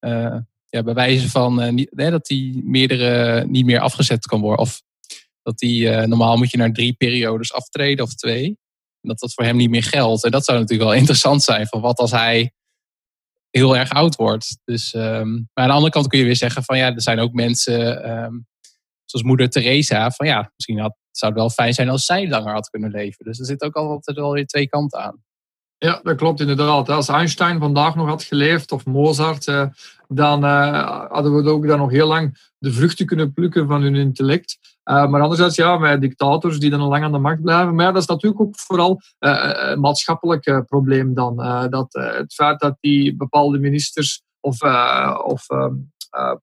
uh, ja, bij wijze van niet, dat die meerdere niet meer afgezet kan worden. Of dat die uh, normaal moet je naar drie periodes aftreden of twee. En dat dat voor hem niet meer geldt. En dat zou natuurlijk wel *laughs* interessant zijn. Van wat als hij heel erg oud wordt. Dus, ehm, maar aan de andere kant kun je weer zeggen van ja, er zijn ook mensen ehm, zoals moeder Teresa. Van ja, misschien had, zou wel fijn zijn als zij langer had kunnen leven. Dus er zit ook altijd wel weer twee kanten aan. Ja, dat klopt inderdaad. Als Einstein vandaag nog had geleefd, of Mozart, eh, dan uh, hadden we ook dan nog heel lang de vruchten kunnen plukken van hun intellect. Uh, maar anderzijds, ja, met dictators die dan lang aan de macht blijven. Maar dat is natuurlijk ook vooral een maatschappelijk probleem dan. dat, het feit dat die bepaalde ministers of, of ehm,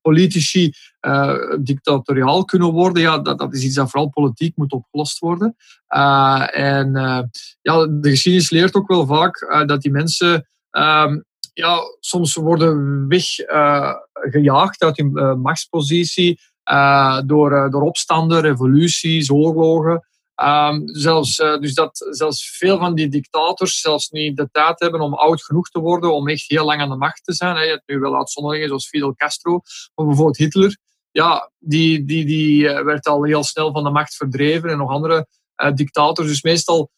politici uh, dictatoriaal kunnen worden, ja, dat, dat is iets dat vooral politiek moet opgelost worden. Uh, en ja, de geschiedenis leert ook wel vaak dat die mensen ehm, ja, soms worden weggejaagd uit hun machtspositie door, door opstanden, revoluties, oorlogen. Um, zelfs, uh, dus dat zelfs veel van die dictators zelfs niet de tijd hebben om oud genoeg te worden om echt heel lang aan de macht te zijn. Je hebt nu wel uitzonderingen zoals Fidel Castro, maar bijvoorbeeld Hitler. Ja, die, die, die uh, werd al heel snel van de macht verdreven en nog andere uh, dictators. Dus meestal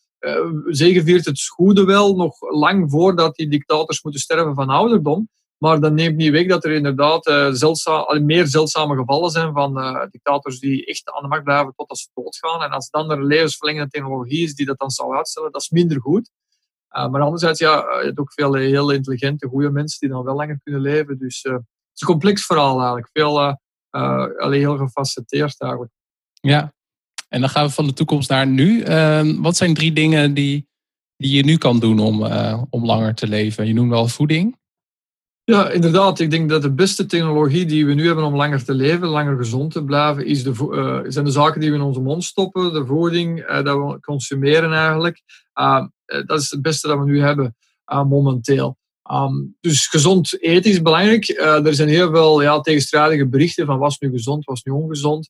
zegeviert het goede wel nog lang voordat die dictators moeten sterven van ouderdom. Maar dat neemt niet weg dat er inderdaad uh, meer zeldzame gevallen zijn van uh, dictators die echt aan de macht blijven totdat ze doodgaan. En als dan er levensverlengende technologie is die dat dan zou uitstellen, dat is minder goed. Uh, maar anderzijds, ja, je hebt ook veel heel intelligente, goede mensen die dan wel langer kunnen leven. Dus het is een complex verhaal eigenlijk. Veel, alleen heel gefacetteerd eigenlijk. Ja, en dan gaan we van de toekomst naar nu. Ehm, wat zijn drie dingen die, die je nu kan doen om, om langer te leven? Je noemt wel voeding. Ja, inderdaad. Ik denk dat de beste technologie die we nu hebben om langer te leven, langer gezond te blijven, is de, uh, zijn de zaken die we in onze mond stoppen, de voeding uh, dat we consumeren eigenlijk. Uh, dat is het beste dat we nu hebben momenteel. Um, dus gezond eten is belangrijk. er zijn heel veel ja, tegenstrijdige berichten van was nu gezond, was nu ongezond.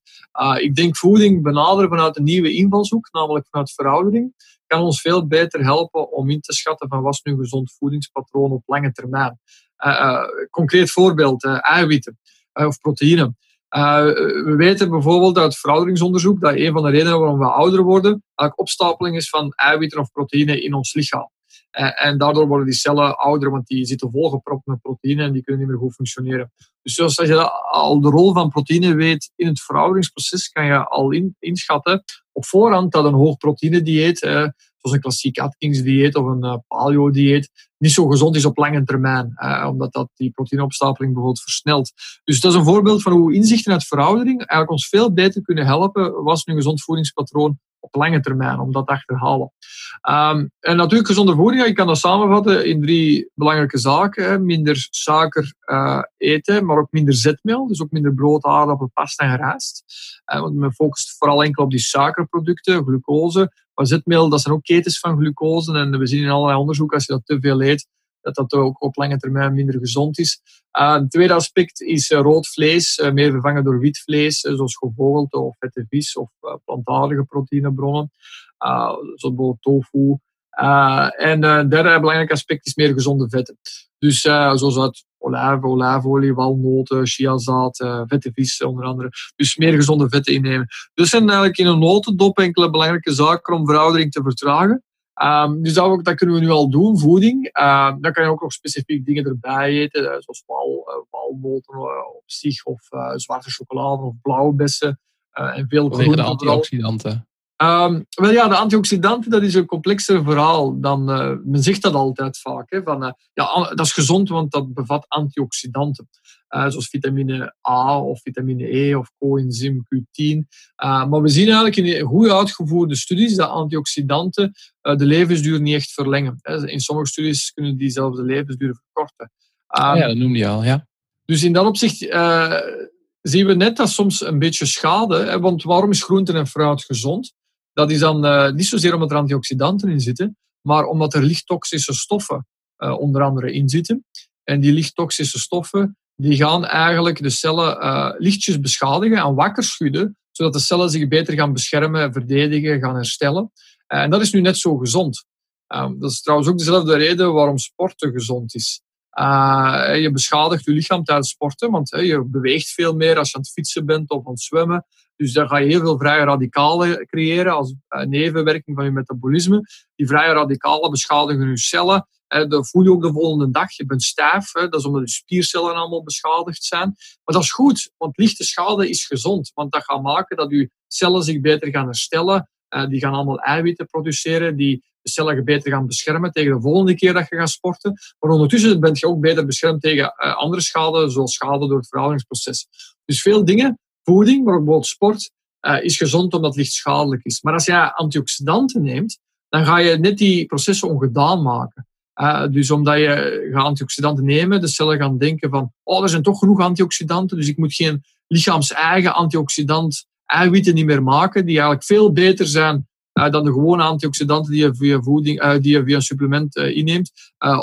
ik denk voeding benaderen vanuit een nieuwe invalshoek, namelijk vanuit veroudering, kan ons veel beter helpen om in te schatten van was nu gezond voedingspatroon op lange termijn. Eh, eh, concreet voorbeeld, eh, eiwitten of proteïne. we weten bijvoorbeeld uit verouderingsonderzoek dat een van de redenen waarom we ouder worden, eigenlijk opstapeling is van eiwitten of proteïne in ons lichaam. En daardoor worden die cellen ouder, want die zitten volgepropt met proteïne en die kunnen niet meer goed functioneren. Dus als je al de rol van proteïne weet in het verouderingsproces, kan je al inschatten op voorhand dat een hoog proteïne dieet, zoals een klassiek Atkins dieet of een paleo dieet, niet zo gezond is op lange termijn. Eh, omdat dat die proteïneopstapeling bijvoorbeeld versnelt. Dus dat is een voorbeeld van hoe inzichten uit veroudering eigenlijk ons veel beter kunnen helpen. Was een gezond voedingspatroon op lange termijn, om dat te achterhalen. Um, en natuurlijk gezonde voeding, ik kan dat samenvatten in drie belangrijke zaken. Minder suiker uh, eten, maar ook minder zetmeel. Dus ook minder brood, aardappel, pasta en rijst. Uh, want men focust vooral enkel op die suikerproducten, glucose. Maar zetmeel, dat zijn ook ketens van glucose. En we zien in allerlei onderzoeken, als je dat te veel eet, dat dat ook op lange termijn minder gezond is. Uh, het tweede aspect is uh, rood vlees, uh, meer vervangen door wit vlees, zoals gevogelte of vette vis of plantaardige proteïnebronnen, zoals bijvoorbeeld tofu. en het derde belangrijk aspect is meer gezonde vetten. Dus zoals uit olijfolie, walnoten, chiazaad, vette vis onder andere. Dus meer gezonde vetten innemen. Dus zijn eigenlijk in een notendop enkele belangrijke zaken om veroudering te vertragen. Um, dus dat, dat, kunnen we nu al doen, voeding. Uh, dan kan je ook nog specifiek dingen erbij eten, uh, zoals wal, uh, walnoten op zich, of zwarte chocolade, of blauwe bessen. en veel Tegen de antioxidanten. Um, wel ja, de antioxidanten, dat is een complexer verhaal dan... men zegt dat altijd vaak, hè, van, ja, dat is gezond, want dat bevat antioxidanten. Uh, zoals vitamine A of vitamine E of coenzym Q10. Uh, maar we zien eigenlijk in goed uitgevoerde studies dat antioxidanten de levensduur niet echt verlengen. In sommige studies kunnen die zelfs de levensduur verkorten. Um, ja, dat noemde je al, ja. Dus in dat opzicht zien we net dat soms een beetje schade. Hè, want waarom is groente en fruit gezond? Dat is dan niet zozeer omdat er antioxidanten in zitten, maar omdat er lichttoxische stoffen onder andere in zitten. En die lichttoxische stoffen die gaan eigenlijk de cellen uh, lichtjes beschadigen en wakker schudden, zodat de cellen zich beter gaan beschermen, verdedigen, gaan herstellen. En dat is nu net zo gezond. Um, dat is trouwens ook dezelfde reden waarom sporten gezond is. Uh, je beschadigt je lichaam tijdens sporten, want je beweegt veel meer als je aan het fietsen bent of aan het zwemmen. Dus daar ga je heel veel vrije radicalen creëren als nevenwerking van je metabolisme. Die vrije radicalen beschadigen je cellen dat voel je ook de volgende dag. Je bent stijf. Dat is omdat je spiercellen allemaal beschadigd zijn. Maar dat is goed, want lichte schade is gezond. Want dat gaat maken dat je cellen zich beter gaan herstellen. die gaan allemaal eiwitten produceren. Die cellen beter gaan beschermen tegen de volgende keer dat je gaat sporten. Maar ondertussen ben je ook beter beschermd tegen andere schade, zoals schade door het verouderingsproces. Dus veel dingen, voeding, maar ook bijvoorbeeld sport, is gezond omdat het licht schadelijk is. Maar als jij antioxidanten neemt, dan ga je net die processen ongedaan maken. Uh, dus omdat je gaat antioxidanten nemen, de cellen gaan denken van, oh, er zijn toch genoeg antioxidanten, dus ik moet geen lichaams-eigen antioxidant eiwitten niet meer maken, die eigenlijk veel beter zijn dan de gewone antioxidanten die je via, voeding, uh, die je via een supplement inneemt,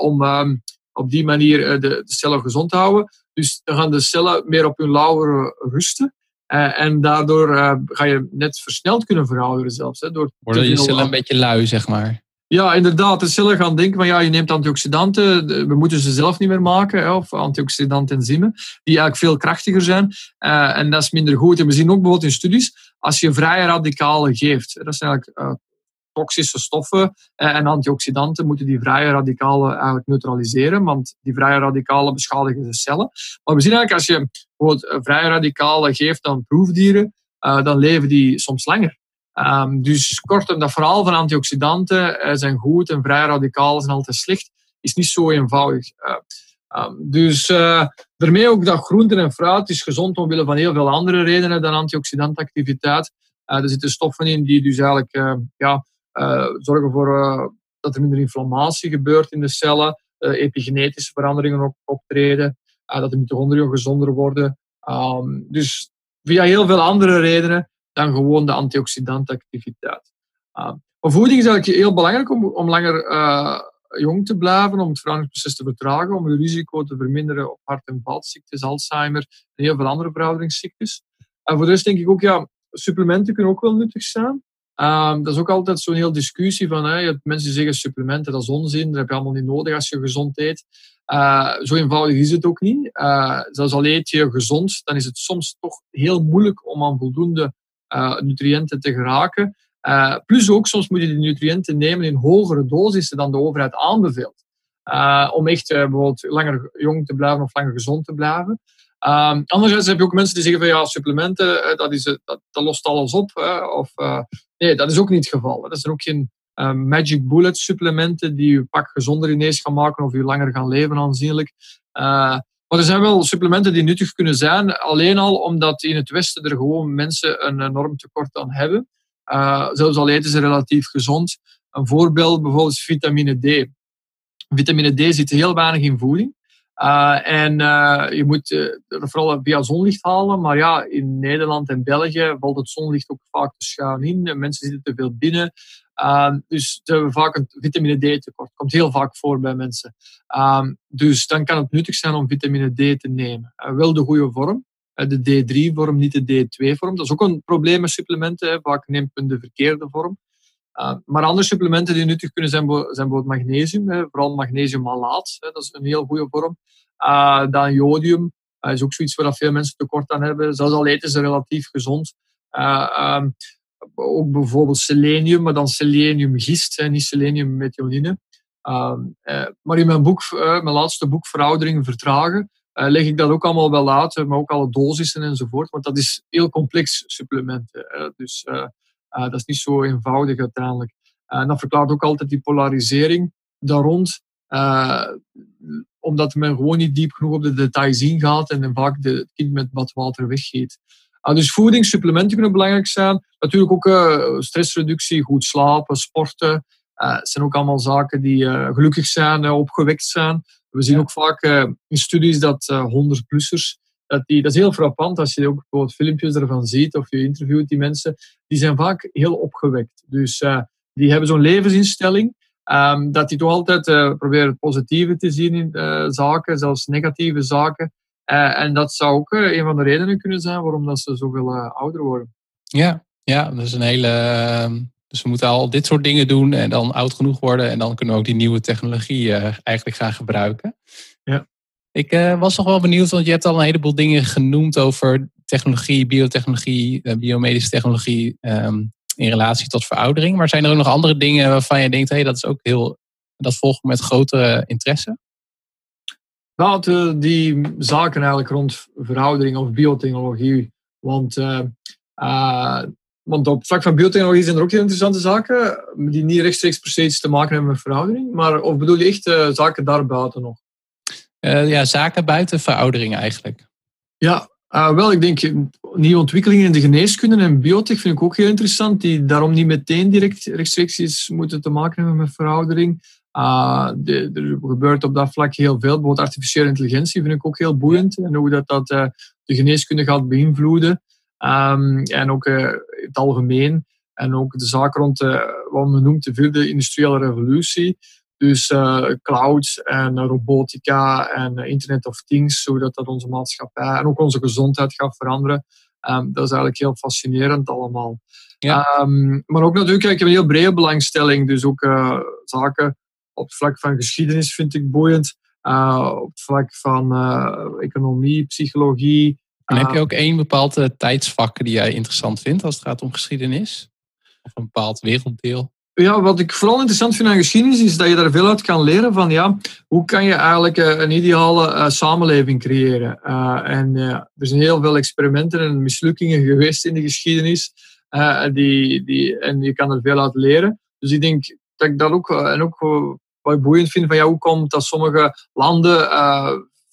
om um, op die manier de, de, cellen gezond te houden. Dus dan gaan de cellen meer op hun lauweren rusten. Uh, en daardoor uh, ga je net versneld kunnen verouderen zelfs. Hè, door Worden je cellen een beetje lui, zeg maar. Ja, inderdaad. De cellen gaan denken van ja, je neemt antioxidanten, we moeten ze zelf niet meer maken, hè, of antioxidantenzymen, die eigenlijk veel krachtiger zijn. Uh, en dat is minder goed. En we zien ook bijvoorbeeld in studies, als je vrije radicalen geeft, dat zijn eigenlijk toxische stoffen en antioxidanten moeten die vrije radicalen eigenlijk neutraliseren, want die vrije radicalen beschadigen de cellen. Maar we zien eigenlijk als je bijvoorbeeld vrije radicalen geeft aan proefdieren, dan leven die soms langer. Um, dus kortom, dat verhaal van antioxidanten zijn goed en vrij radicaal zijn altijd slecht, is niet zo eenvoudig. Um, dus daarmee ook dat groenten en fruit is gezond omwille van heel veel andere redenen dan antioxidantactiviteit. er zitten stoffen in die dus eigenlijk ja, zorgen voor dat er minder inflammatie gebeurt in de cellen, epigenetische veranderingen op, optreden, dat de mitochondriën gezonder worden. Um, dus via heel veel andere redenen dan gewoon de antioxidantactiviteit. Uh, maar voeding is eigenlijk heel belangrijk om, om langer uh, jong te blijven, om het veranderingsproces te vertragen, om het risico te verminderen op hart- en vaatziektes, Alzheimer en heel veel andere verouderingsziektes. En voor de rest denk ik ook, ja, supplementen kunnen ook wel nuttig zijn. Um, dat is ook altijd zo'n heel discussie van, hè, mensen zeggen supplementen, dat is onzin, dat heb je allemaal niet nodig als je gezond eet. Uh, zo eenvoudig is het ook niet. Uh, zelfs al eet je gezond, dan is het soms toch heel moeilijk om aan voldoende uh, nutriënten te geraken. Uh, plus ook, soms moet je die nutriënten nemen in hogere dosissen dan de overheid aanbeveelt. Uh, om echt bijvoorbeeld langer jong te blijven of langer gezond te blijven. Um, anderzijds heb je ook mensen die zeggen van ja, supplementen, dat, is, dat lost alles op. of, nee, dat is ook niet het geval. Dat zijn ook geen magic bullet supplementen die je pak gezonder ineens gaan maken of je langer gaan leven aanzienlijk. Maar er zijn wel supplementen die nuttig kunnen zijn, alleen al omdat in het Westen er gewoon mensen een enorm tekort aan hebben. Uh, zelfs al eten ze relatief gezond. Een voorbeeld bijvoorbeeld vitamine D. Vitamine D zit heel weinig in voeding. Uh, en uh, je moet vooral via zonlicht halen. Maar ja, in Nederland en België valt het zonlicht ook vaak te schuin in. Mensen zitten te veel binnen. Dus ze hebben vaak een vitamine D tekort. Komt heel vaak voor bij mensen. Dus dan kan het nuttig zijn om vitamine D te nemen. Wel de goede vorm. Uh, de D3-vorm, niet de D2-vorm. Dat is ook een probleem met supplementen. Hè. Vaak neemt men de verkeerde vorm. Uh, maar andere supplementen die nuttig kunnen zijn, zijn bijvoorbeeld magnesium. Hè. Vooral magnesiummalaat. Hè. Dat is een heel goede vorm. Uh, dan jodium. Dat is ook zoiets waar veel mensen tekort aan hebben. Zelfs al eten ze relatief gezond. Um, ook bijvoorbeeld selenium, maar dan seleniumgist, niet seleniummethionine. Uh, uh, maar in mijn boek, uh, mijn laatste boek, Veroudering Vertragen, uh, leg ik dat ook allemaal wel uit, maar ook alle dosissen enzovoort. Want dat is heel complex supplementen. dus dat is niet zo eenvoudig uiteindelijk. En dat verklaart ook altijd die polarisering daar rond. omdat men gewoon niet diep genoeg op de details ingaat en vaak de, het kind met badwater weggeet. Uh, dus voeding, supplementen kunnen belangrijk zijn. Natuurlijk ook stressreductie, goed slapen, sporten. Uh, zijn ook allemaal zaken die gelukkig zijn, opgewekt zijn. We zien ook vaak in studies dat 100-plussers, dat, die, dat is heel frappant als je ook bijvoorbeeld filmpjes ervan ziet of je interviewt die mensen, die zijn vaak heel opgewekt. Dus die hebben zo'n levensinstelling. Um, dat die toch altijd proberen het positieve te zien in zaken, zelfs negatieve zaken. Uh, en dat zou ook een van de redenen kunnen zijn waarom dat ze zoveel ouder worden. Ja, ja, dat is een hele. Ehm, dus we moeten al dit soort dingen doen en dan oud genoeg worden. En dan kunnen we ook die nieuwe technologie eigenlijk gaan gebruiken. Ja. Ik was nog wel benieuwd, want je hebt al een heleboel dingen genoemd over technologie, biotechnologie, biomedische technologie um, in relatie tot veroudering. Maar zijn er ook nog andere dingen waarvan je denkt, hé, hey, dat is ook heel Dat volgen met grotere interesse? Nou, die zaken eigenlijk rond veroudering of biotechnologie. Want, uh, want op het vlak van biotechnologie zijn er ook heel interessante zaken die niet rechtstreeks precies te maken hebben met veroudering. Maar of bedoel je echt uh, zaken daarbuiten nog? ja, zaken buiten veroudering eigenlijk. Ja, wel, ik denk nieuwe ontwikkelingen in de geneeskunde en biotech vind ik ook heel interessant, die daarom niet meteen direct rechtstreeks iets moeten te maken hebben met veroudering. Uh, de, er gebeurt op dat vlak heel veel. Bijvoorbeeld artificiële intelligentie vind ik ook heel boeiend. En hoe dat, dat uh, de geneeskunde gaat beïnvloeden. Um, en ook uh, het algemeen. En ook de zaak rond wat men noemt de vierde industriële revolutie. Dus cloud en robotica en Internet of Things. Hoe dat, onze maatschappij en ook onze gezondheid gaat veranderen. Um, dat is eigenlijk heel fascinerend allemaal. Ja. Um, maar ook natuurlijk, ik heb een heel brede belangstelling. Dus ook zaken op het vlak van geschiedenis vind ik boeiend. Uh, op het vlak van uh, economie, psychologie. En heb je ook één bepaald tijdsvak die jij interessant vindt als het gaat om geschiedenis? Of een bepaald werelddeel? Ja, wat ik vooral interessant vind aan geschiedenis is dat je daar veel uit kan leren van ja, hoe kan je eigenlijk een ideale uh, samenleving creëren. Uh, en uh, er zijn heel veel experimenten en mislukkingen *laughs* geweest in de geschiedenis. die, die, en je kan er veel uit leren. Dus ik denk dat ik dat ook, en ook wat ik boeiend vind van ja, hoe komt dat sommige landen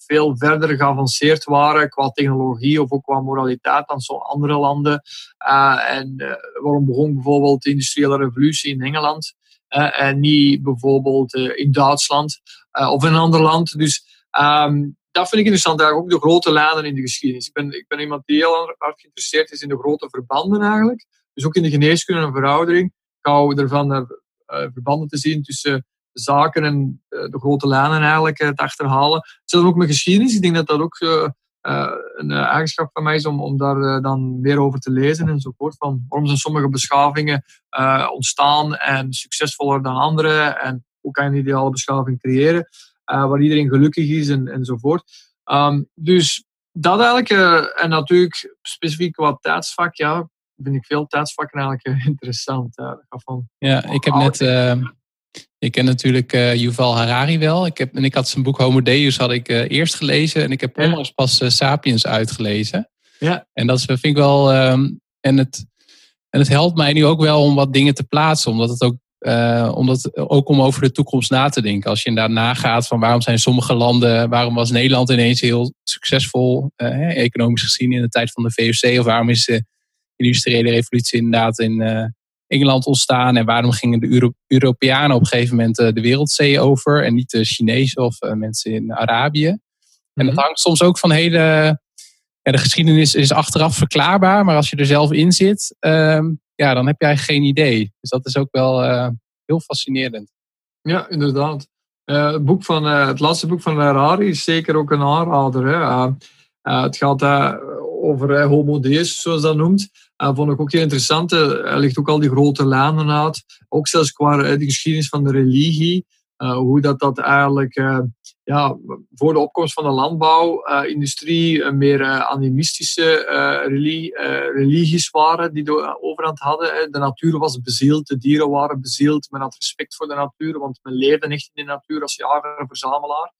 veel verder geavanceerd waren qua technologie of ook qua moraliteit dan zo andere landen. Uh, en uh, waarom begon bijvoorbeeld de industriële revolutie in Engeland en niet bijvoorbeeld in Duitsland of in een ander land. Dus um, dat vind ik interessant, eigenlijk ook de grote lijnen in de geschiedenis. Ik ben, ik ben iemand die heel hard geïnteresseerd is in de grote verbanden eigenlijk. Dus ook in de geneeskunde en veroudering. Ik hou ervan verbanden te zien tussen zaken en eh, de grote lijnen eigenlijk te achterhalen. Hetzelfde ook met geschiedenis. Ik denk dat dat ook uh, een eigenschap van mij is om, om daar dan meer over te lezen enzovoort. Van waarom zijn sommige beschavingen ontstaan en succesvoller dan andere en hoe kan je een ideale beschaving creëren waar iedereen gelukkig is en, enzovoort. Um, dus dat eigenlijk, en natuurlijk specifiek wat tijdsvak, ja, vind ik veel tijdsvakken eigenlijk *laughs* interessant. van, ja, ik heb net ik ken natuurlijk uh, Yuval Harari wel. Ik heb, en ik had zijn boek Homo Deus had ik uh, eerst gelezen. En ik heb onlangs pas uh, Sapiens uitgelezen. Ja. En dat vind ik wel... Um, en, het, en het helpt mij nu ook wel om wat dingen te plaatsen. Omdat het ook, omdat, ook om over de toekomst na te denken. Als je inderdaad nagaat van waarom zijn sommige landen... Waarom was Nederland ineens heel succesvol, economisch gezien, in de tijd van de VOC? Of waarom is de industriële revolutie inderdaad in Engeland ontstaan en waarom gingen de Euro Europeanen op een gegeven moment eh, de wereldzee over en niet de Chinezen of eh, mensen in Arabië. En dat mhm. hangt soms ook van hele. Ja, de geschiedenis is achteraf verklaarbaar, maar als je er zelf in zit, ehm, ja, dan heb eigenlijk geen idee. Dus dat is ook wel uh, heel fascinerend. Ja, inderdaad. het, boek van, het laatste boek van Harari is zeker ook een aanrader. Hè. het gaat over Homo Deus, zoals dat noemt. Uh, vond ik ook heel interessant. Hij legt ook al die grote lijnen uit. Ook zelfs qua de geschiedenis van de religie. Hoe dat, dat eigenlijk ja, voor de opkomst van de landbouwindustrie uh, meer animistische religie, religies waren die de overhand hadden. De natuur was bezield, de dieren waren bezield. Men had respect voor de natuur, want men leefde echt in de natuur als jager verzamelaar.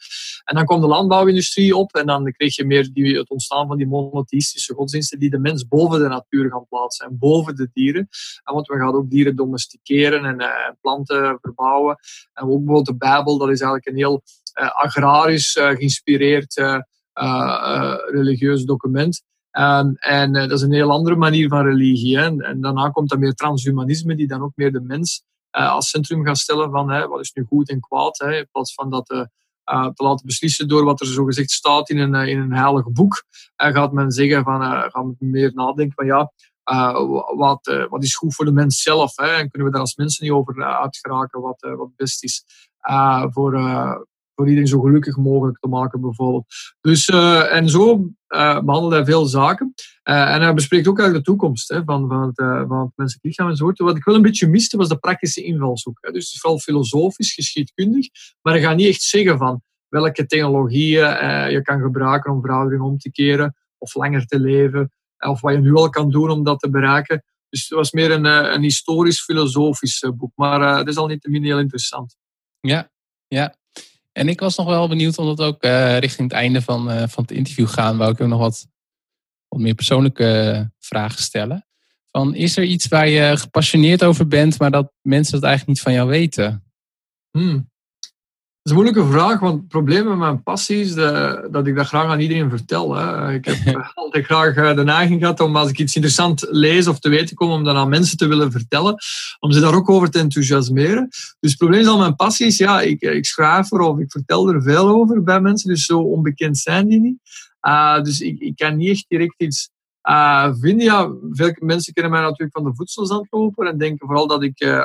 En dan kwam de landbouwindustrie op en dan kreeg je meer die, het ontstaan van die monotheïstische godsdiensten die de mens boven de natuur gaan plaatsen en boven de dieren. En want we gaan ook dieren domesticeren en planten verbouwen. En ook bijvoorbeeld de Bijbel, dat is eigenlijk een heel agrarisch uh, geïnspireerd uh, religieus document. Um, en dat is een heel andere manier van religie. En, en, daarna komt dan meer transhumanisme, die dan ook meer de mens als centrum gaat stellen van hè, wat is nu goed en kwaad. Hè, in plaats van dat te laten beslissen door wat er zogezegd staat in een, in een heilig boek. gaat men zeggen van, gaat men meer nadenken van ja, uh, wat, uh, wat is goed voor de mens zelf? Hè? En kunnen we daar als mensen niet over uitgeraken wat, wat best is voor, voor iedereen zo gelukkig mogelijk te maken, bijvoorbeeld. Dus, uh, en zo uh, behandelt hij veel zaken. Uh, en hij bespreekt ook eigenlijk de toekomst hè, van, van, het, van het menselijk lichaam enzovoort. Wat ik wel een beetje miste, was de praktische invalshoek. Hè. Dus het is vooral filosofisch, geschiedkundig, maar hij gaat niet echt zeggen van welke technologieën je kan gebruiken om veroudering om te keren of langer te leven, of wat je nu al kan doen om dat te bereiken. Dus het was meer een, een historisch-filosofisch boek, maar het is al niet te min heel interessant. Ja, Ja, en ik was nog wel benieuwd, omdat ook uh, richting het einde van, uh, van het interview gaan, wou ik ook nog wat, wat meer persoonlijke vragen stellen. Van, is er iets waar je gepassioneerd over bent, maar dat mensen het eigenlijk niet van jou weten? Hmm. Dat is een moeilijke vraag, want het probleem met mijn passie is de, dat ik dat graag aan iedereen vertel. Hè. Ik heb *laughs* altijd graag eh, de neiging gehad om als ik iets interessant lees of te weten kom, om dat aan mensen te willen vertellen, om ze daar ook over te enthousiasmeren. Dus het probleem is al mijn passie is, ja, ik, ik schrijf er of ik vertel er veel over bij mensen, dus zo onbekend zijn die niet. Uh, dus ik, ik kan niet echt direct iets uh, vinden. Ja, veel mensen kennen mij natuurlijk van de voedselzandloper en denken vooral dat ik uh,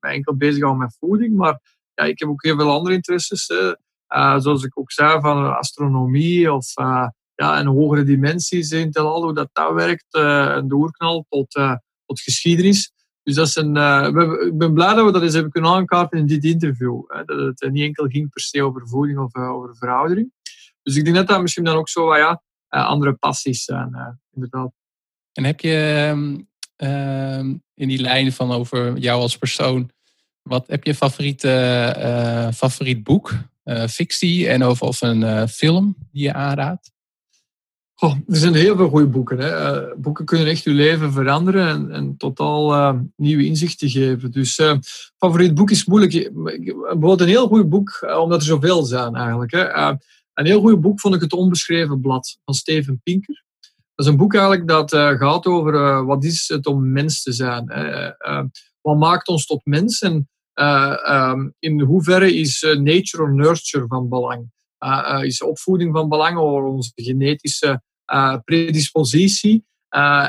mij enkel bezig hou met voeding, maar ja, ik heb ook heel veel andere interesses. Uh, zoals ik ook zei, van astronomie of uh, ja, en hogere dimensies in Telal, hoe dat, dat werkt. Uh, een doorknal tot, tot geschiedenis. Dus dat is een, we, ik ben blij dat we dat eens hebben kunnen aankaarten in dit interview. Hè, dat het niet enkel ging per se over voeding of over veroudering. Dus ik denk dat dat misschien dan ook zo ja, andere passies zijn, inderdaad. En heb je um, in die lijnen van over jou als persoon wat heb je favoriete, uh, favoriet boek, uh, fictie en of, of een uh, film die je aanraadt? Er zijn heel veel goede boeken. Hè. boeken kunnen echt je leven veranderen en, en totaal nieuwe inzichten geven. Dus favoriet boek is moeilijk. Bijvoorbeeld een heel goed boek, omdat er zoveel zijn eigenlijk. Hè. een heel goed boek vond ik Het Onbeschreven Blad van Steven Pinker. Dat is een boek eigenlijk dat gaat over wat is het om mens te zijn. Wat maakt ons tot mens en uh, um, in hoeverre is uh, nature or nurture van belang? Uh, is opvoeding van belang over onze genetische predispositie?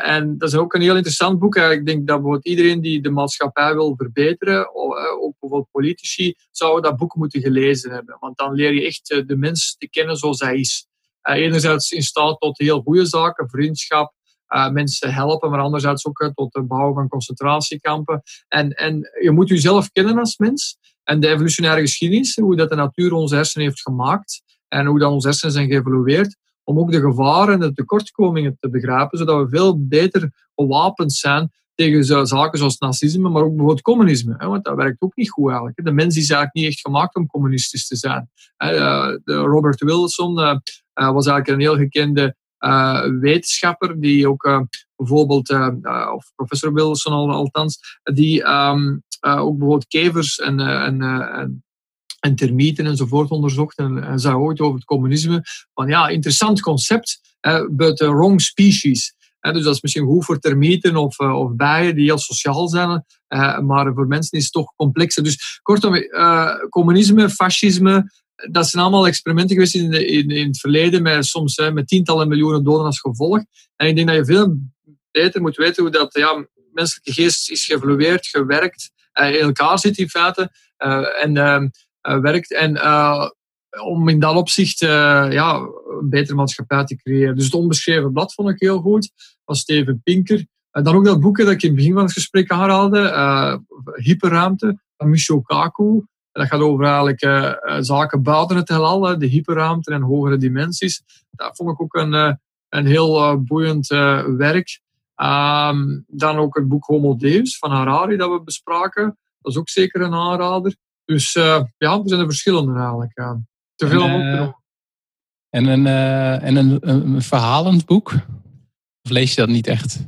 en dat is ook een heel interessant boek. Ik denk dat bijvoorbeeld iedereen die de maatschappij wil verbeteren, ook bijvoorbeeld politici, zou dat boek moeten gelezen hebben. Want dan leer je echt de mens te kennen zoals hij is. enerzijds in staat tot heel goede zaken, vriendschap, uh, mensen helpen, maar anderzijds ook tot het bouwen van concentratiekampen. En, en je moet jezelf kennen als mens. En de evolutionaire geschiedenis, hoe dat de natuur onze hersenen heeft gemaakt en hoe dat onze hersenen zijn geëvolueerd, om ook de gevaren en de tekortkomingen te begrijpen, zodat we veel beter gewapend zijn tegen zaken zoals nazisme, maar ook bijvoorbeeld communisme. Want dat werkt ook niet goed eigenlijk. De mens is eigenlijk niet echt gemaakt om communistisch te zijn. Eh, Robert Wilson eh, was eigenlijk een heel gekende wetenschapper die ook uh, bijvoorbeeld, uh, of professor Wilson al, althans, die um, ook bijvoorbeeld kevers en, en, en, en, termieten enzovoort onderzocht en, en zei ooit over het communisme van ja, interessant concept, but the wrong species. dus dat is misschien goed voor termieten of, of bijen die heel sociaal zijn, maar voor mensen is het toch complexer. Dus kortom, communisme, fascisme, dat zijn allemaal experimenten geweest in, in, in het verleden met soms hè, met tientallen miljoenen doden als gevolg. En ik denk dat je veel beter moet weten hoe dat ja, menselijke geest is geëvolueerd, gewerkt, uh, in elkaar zit in feite uh, en uh, werkt. En om in dat opzicht ja, een betere maatschappij te creëren. Dus het onbeschreven blad vond ik heel goed, van Steven Pinker. En dan ook dat boek dat ik in het begin van het gesprek aanhaalde, Hyperruimte, van Michio Kaku dat gaat over eigenlijk uh, zaken buiten het heelal, de hyperruimte en hogere dimensies. Dat vond ik ook een, uh, een heel boeiend werk. Um, dan ook het boek Homo Deus van Harari dat we bespraken. Dat is ook zeker een aanrader. Dus ja, er zijn er verschillende eigenlijk. te veel om op te noemen. En, een, en een, een verhalend boek? Of lees je dat niet echt?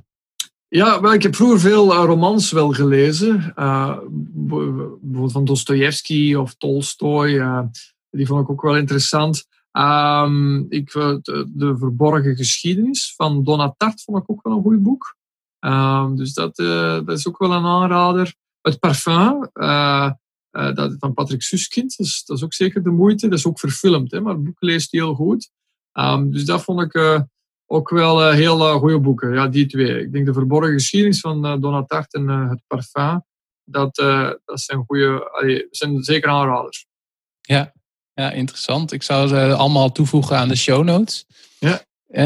Ja, ik heb vroeger veel uh, romans wel gelezen. Uh, bijvoorbeeld van Dostoevsky of Tolstoy. Uh, die vond ik ook wel interessant. Um, ik, de, de, Verborgen Geschiedenis van Donna Tart vond ik ook wel een goed boek. Um, dus dat, is ook wel een aanrader. Het Parfum dat, van Patrick Suskind, dus, dat is ook zeker de moeite. Dat is ook verfilmd, hè, maar het boek leest heel goed. Um, dus dat vond ik ook wel uh, heel uh, goede boeken. Ja, die twee. Ik denk de verborgen geschiedenis van uh, Donatart en het parfum. Dat, dat zijn, goede, allee, zijn zeker aanraders. Ja. ja, interessant. Ik zou ze allemaal toevoegen aan de show notes. Ja.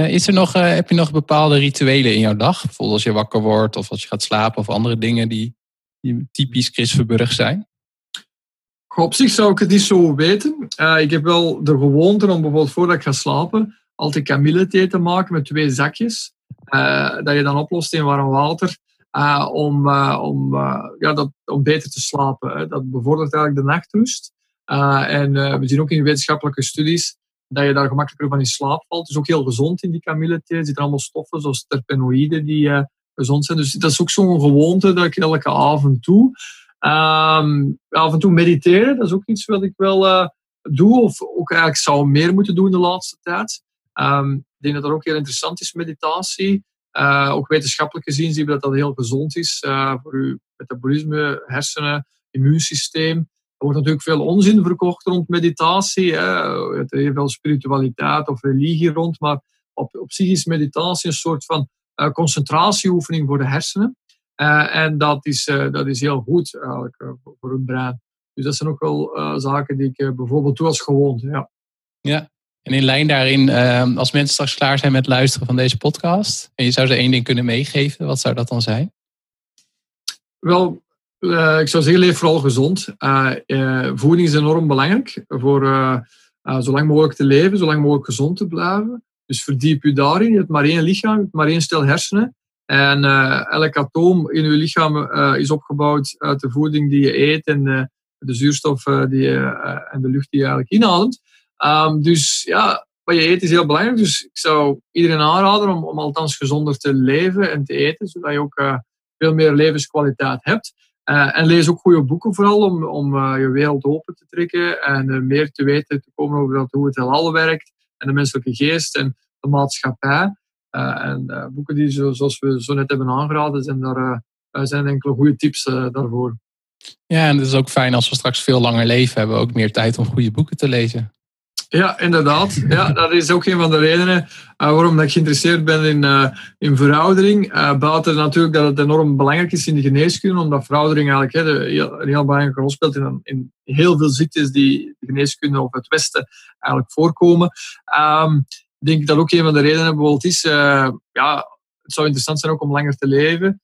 is er nog, heb je nog bepaalde rituelen in jouw dag? Bijvoorbeeld als je wakker wordt of als je gaat slapen of andere dingen die, die typisch Chris Verburg zijn? Op zich zou ik het niet zo weten. ik heb wel de gewoonte om bijvoorbeeld voordat ik ga slapen altijd kamillethee te maken met twee zakjes. Uh, dat je dan oplost in warm water. Uh, om, uh, om, ja, dat, om beter te slapen. Dat bevordert eigenlijk de nachtrust. en we zien ook in wetenschappelijke studies dat je daar gemakkelijker van in slaap valt. Het is ook heel gezond in die kamillethee. Er zitten allemaal stoffen zoals terpenoïden die gezond zijn. Dus dat is ook zo'n gewoonte dat ik elke avond doe. Ehm, af en toe mediteren, dat is ook iets wat ik wel doe. Of ook eigenlijk zou meer moeten doen de laatste tijd. Um, ik denk dat dat ook heel interessant is, meditatie. Uh, ook wetenschappelijk gezien zien we dat dat heel gezond is uh, voor uw metabolisme, hersenen, immuunsysteem. Er wordt natuurlijk veel onzin verkocht rond meditatie. Hè. Er heel veel spiritualiteit of religie rond, maar op, op zich is meditatie een soort van uh, concentratieoefening voor de hersenen. en dat is, dat is heel goed eigenlijk voor het brein. Dus dat zijn ook wel zaken die ik bijvoorbeeld doe als gewoonte. Ja. ja, en in lijn daarin, ehm, als mensen straks klaar zijn met luisteren van deze podcast, en je zou ze één ding kunnen meegeven, wat zou dat dan zijn? Wel, uh, ik zou zeggen, leef vooral gezond. Uh, uh, voeding is enorm belangrijk voor zo lang mogelijk te leven, zo lang mogelijk gezond te blijven. Dus verdiep je daarin. Je hebt maar één lichaam, je hebt maar één stel hersenen. En elk atoom in je lichaam is opgebouwd uit de voeding die je eet en de zuurstof die je, en de lucht die je eigenlijk inademt. Um, dus ja, wat je eet is heel belangrijk. Dus ik zou iedereen aanraden om, om althans gezonder te leven en te eten, zodat je ook uh, veel meer levenskwaliteit hebt. Uh, en lees ook goede boeken vooral om, om uh, je wereld open te trekken en meer te weten te komen over hoe het heelal werkt en de menselijke geest en de maatschappij. en boeken die, zo, zoals we zo net hebben aangeraden, zijn daar zijn enkele goede tips daarvoor. Ja, en het is ook fijn als we straks veel langer leven, hebben we ook meer tijd om goede boeken te lezen. Ja, inderdaad. Ja, dat is ook een van de redenen uh, waarom ik geïnteresseerd ben in, uh, in veroudering. Uh, buiten natuurlijk dat het enorm belangrijk is in de geneeskunde, omdat veroudering eigenlijk de, een heel belangrijke rol speelt in, in heel veel ziektes die de geneeskunde of het Westen eigenlijk voorkomen. Um, ik denk dat ook een van de redenen bijvoorbeeld is, ja, het zou interessant zijn ook om langer te leven.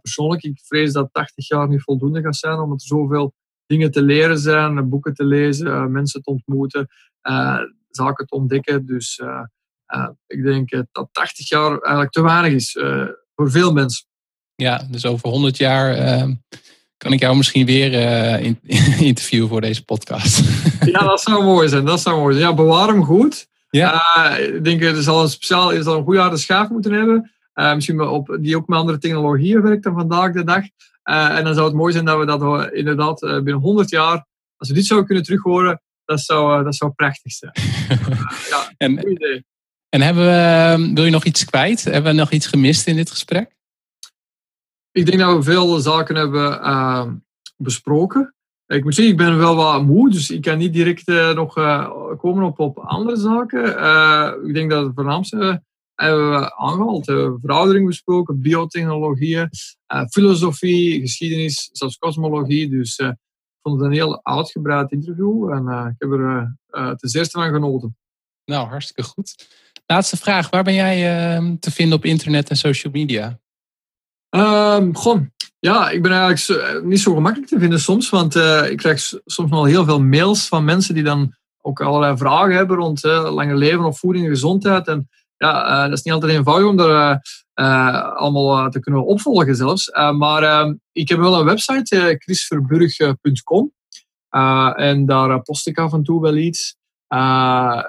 persoonlijk, ik vrees dat 80 jaar niet voldoende gaat zijn, omdat er zoveel dingen te leren zijn, boeken te lezen, mensen te ontmoeten. Eh, zaken te ontdekken. Dus eh, eh, ik denk dat 80 jaar eigenlijk te weinig is voor veel mensen. Ja, dus over 100 jaar kan ik jou misschien weer *laughs* interviewen voor deze podcast. *laughs* ja, dat zou mooi zijn. Dat zou mooi zijn. Ja, bewaar hem goed. Ja. ik denk, er zal een speciaal, er zal een goede harde schaaf moeten hebben. misschien op, die ook met andere technologieën werkt dan vandaag de dag. en dan zou het mooi zijn dat we dat inderdaad binnen 100 jaar, als we dit zouden kunnen terughoren, dat zou, eh, dat zou prachtig zijn. *laughs* ja, en, goed idee. En hebben we, ehm, wil je nog iets kwijt? Hebben we nog iets gemist in dit gesprek? Ik denk dat we veel zaken hebben uh, besproken. Ik moet zeggen, ik ben wel wat moe, dus ik kan niet direct uh, nog uh, komen op, op andere zaken. ik denk dat het voornaamste hebben we aangehaald. veroudering besproken, biotechnologieën, filosofie, geschiedenis, zelfs kosmologie. Dus vond het een heel uitgebreid interview en uh, ik heb er uh, ten zeerste van genoten. Nou, hartstikke goed. Laatste vraag. Waar ben jij ehm, te vinden op internet en social media? Um, ja, ik ben eigenlijk niet zo gemakkelijk te vinden soms, want ik krijg soms nog heel veel mails van mensen die dan ook allerlei vragen hebben rond langer leven of voeding en gezondheid. En ja, dat is niet altijd eenvoudig om daar uh, allemaal te kunnen opvolgen zelfs. Maar uh, ik heb wel een website, chrisverburg.com. en daar post ik af en toe wel iets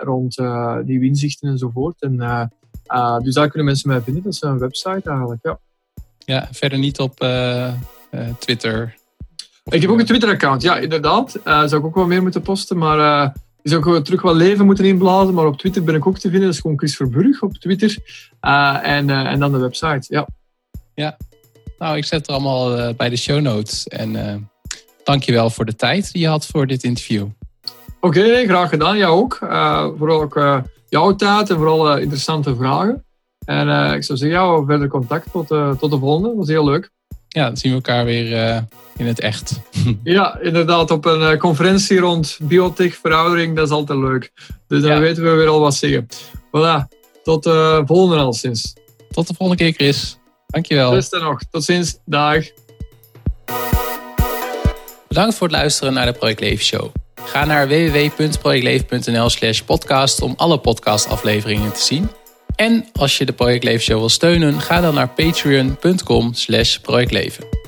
rond die inzichten enzovoort. En, dus daar kunnen mensen mij vinden. Dat is een website eigenlijk, ja. Ja, verder niet op Twitter? Ik heb ook een Twitter-account, ja, inderdaad. zou ik ook wel meer moeten posten, maar zou ik terug wat leven moeten inblazen, maar op Twitter ben ik ook te vinden. Dat is gewoon Chris Verburg op Twitter. Uh, en, uh, en dan de website, ja. Ja, nou, ik zet het allemaal uh, bij de show notes. En dankjewel voor de tijd die je had voor dit interview. Oké, okay, graag gedaan. Jou ook. vooral ook jouw tijd en vooral interessante vragen. En ik zou zeggen, ja, verder contact tot, tot de volgende. Dat was heel leuk. Ja, dan zien we elkaar weer in het echt. *laughs* ja, inderdaad. Op een conferentie rond biotech, veroudering, dat is altijd leuk. Dus dan weten we weer al wat zeggen. Voilà. Tot de volgende al sinds. Tot de volgende keer, Chris. Dankjewel. Beste nog. Tot ziens. Dag. Bedankt voor het luisteren naar de Project Leven Show. Ga naar www.projectleven.nl slash podcast om alle podcastafleveringen te zien. En als je de Project Leven Show wil steunen, ga dan naar patreon.com slash projectleven.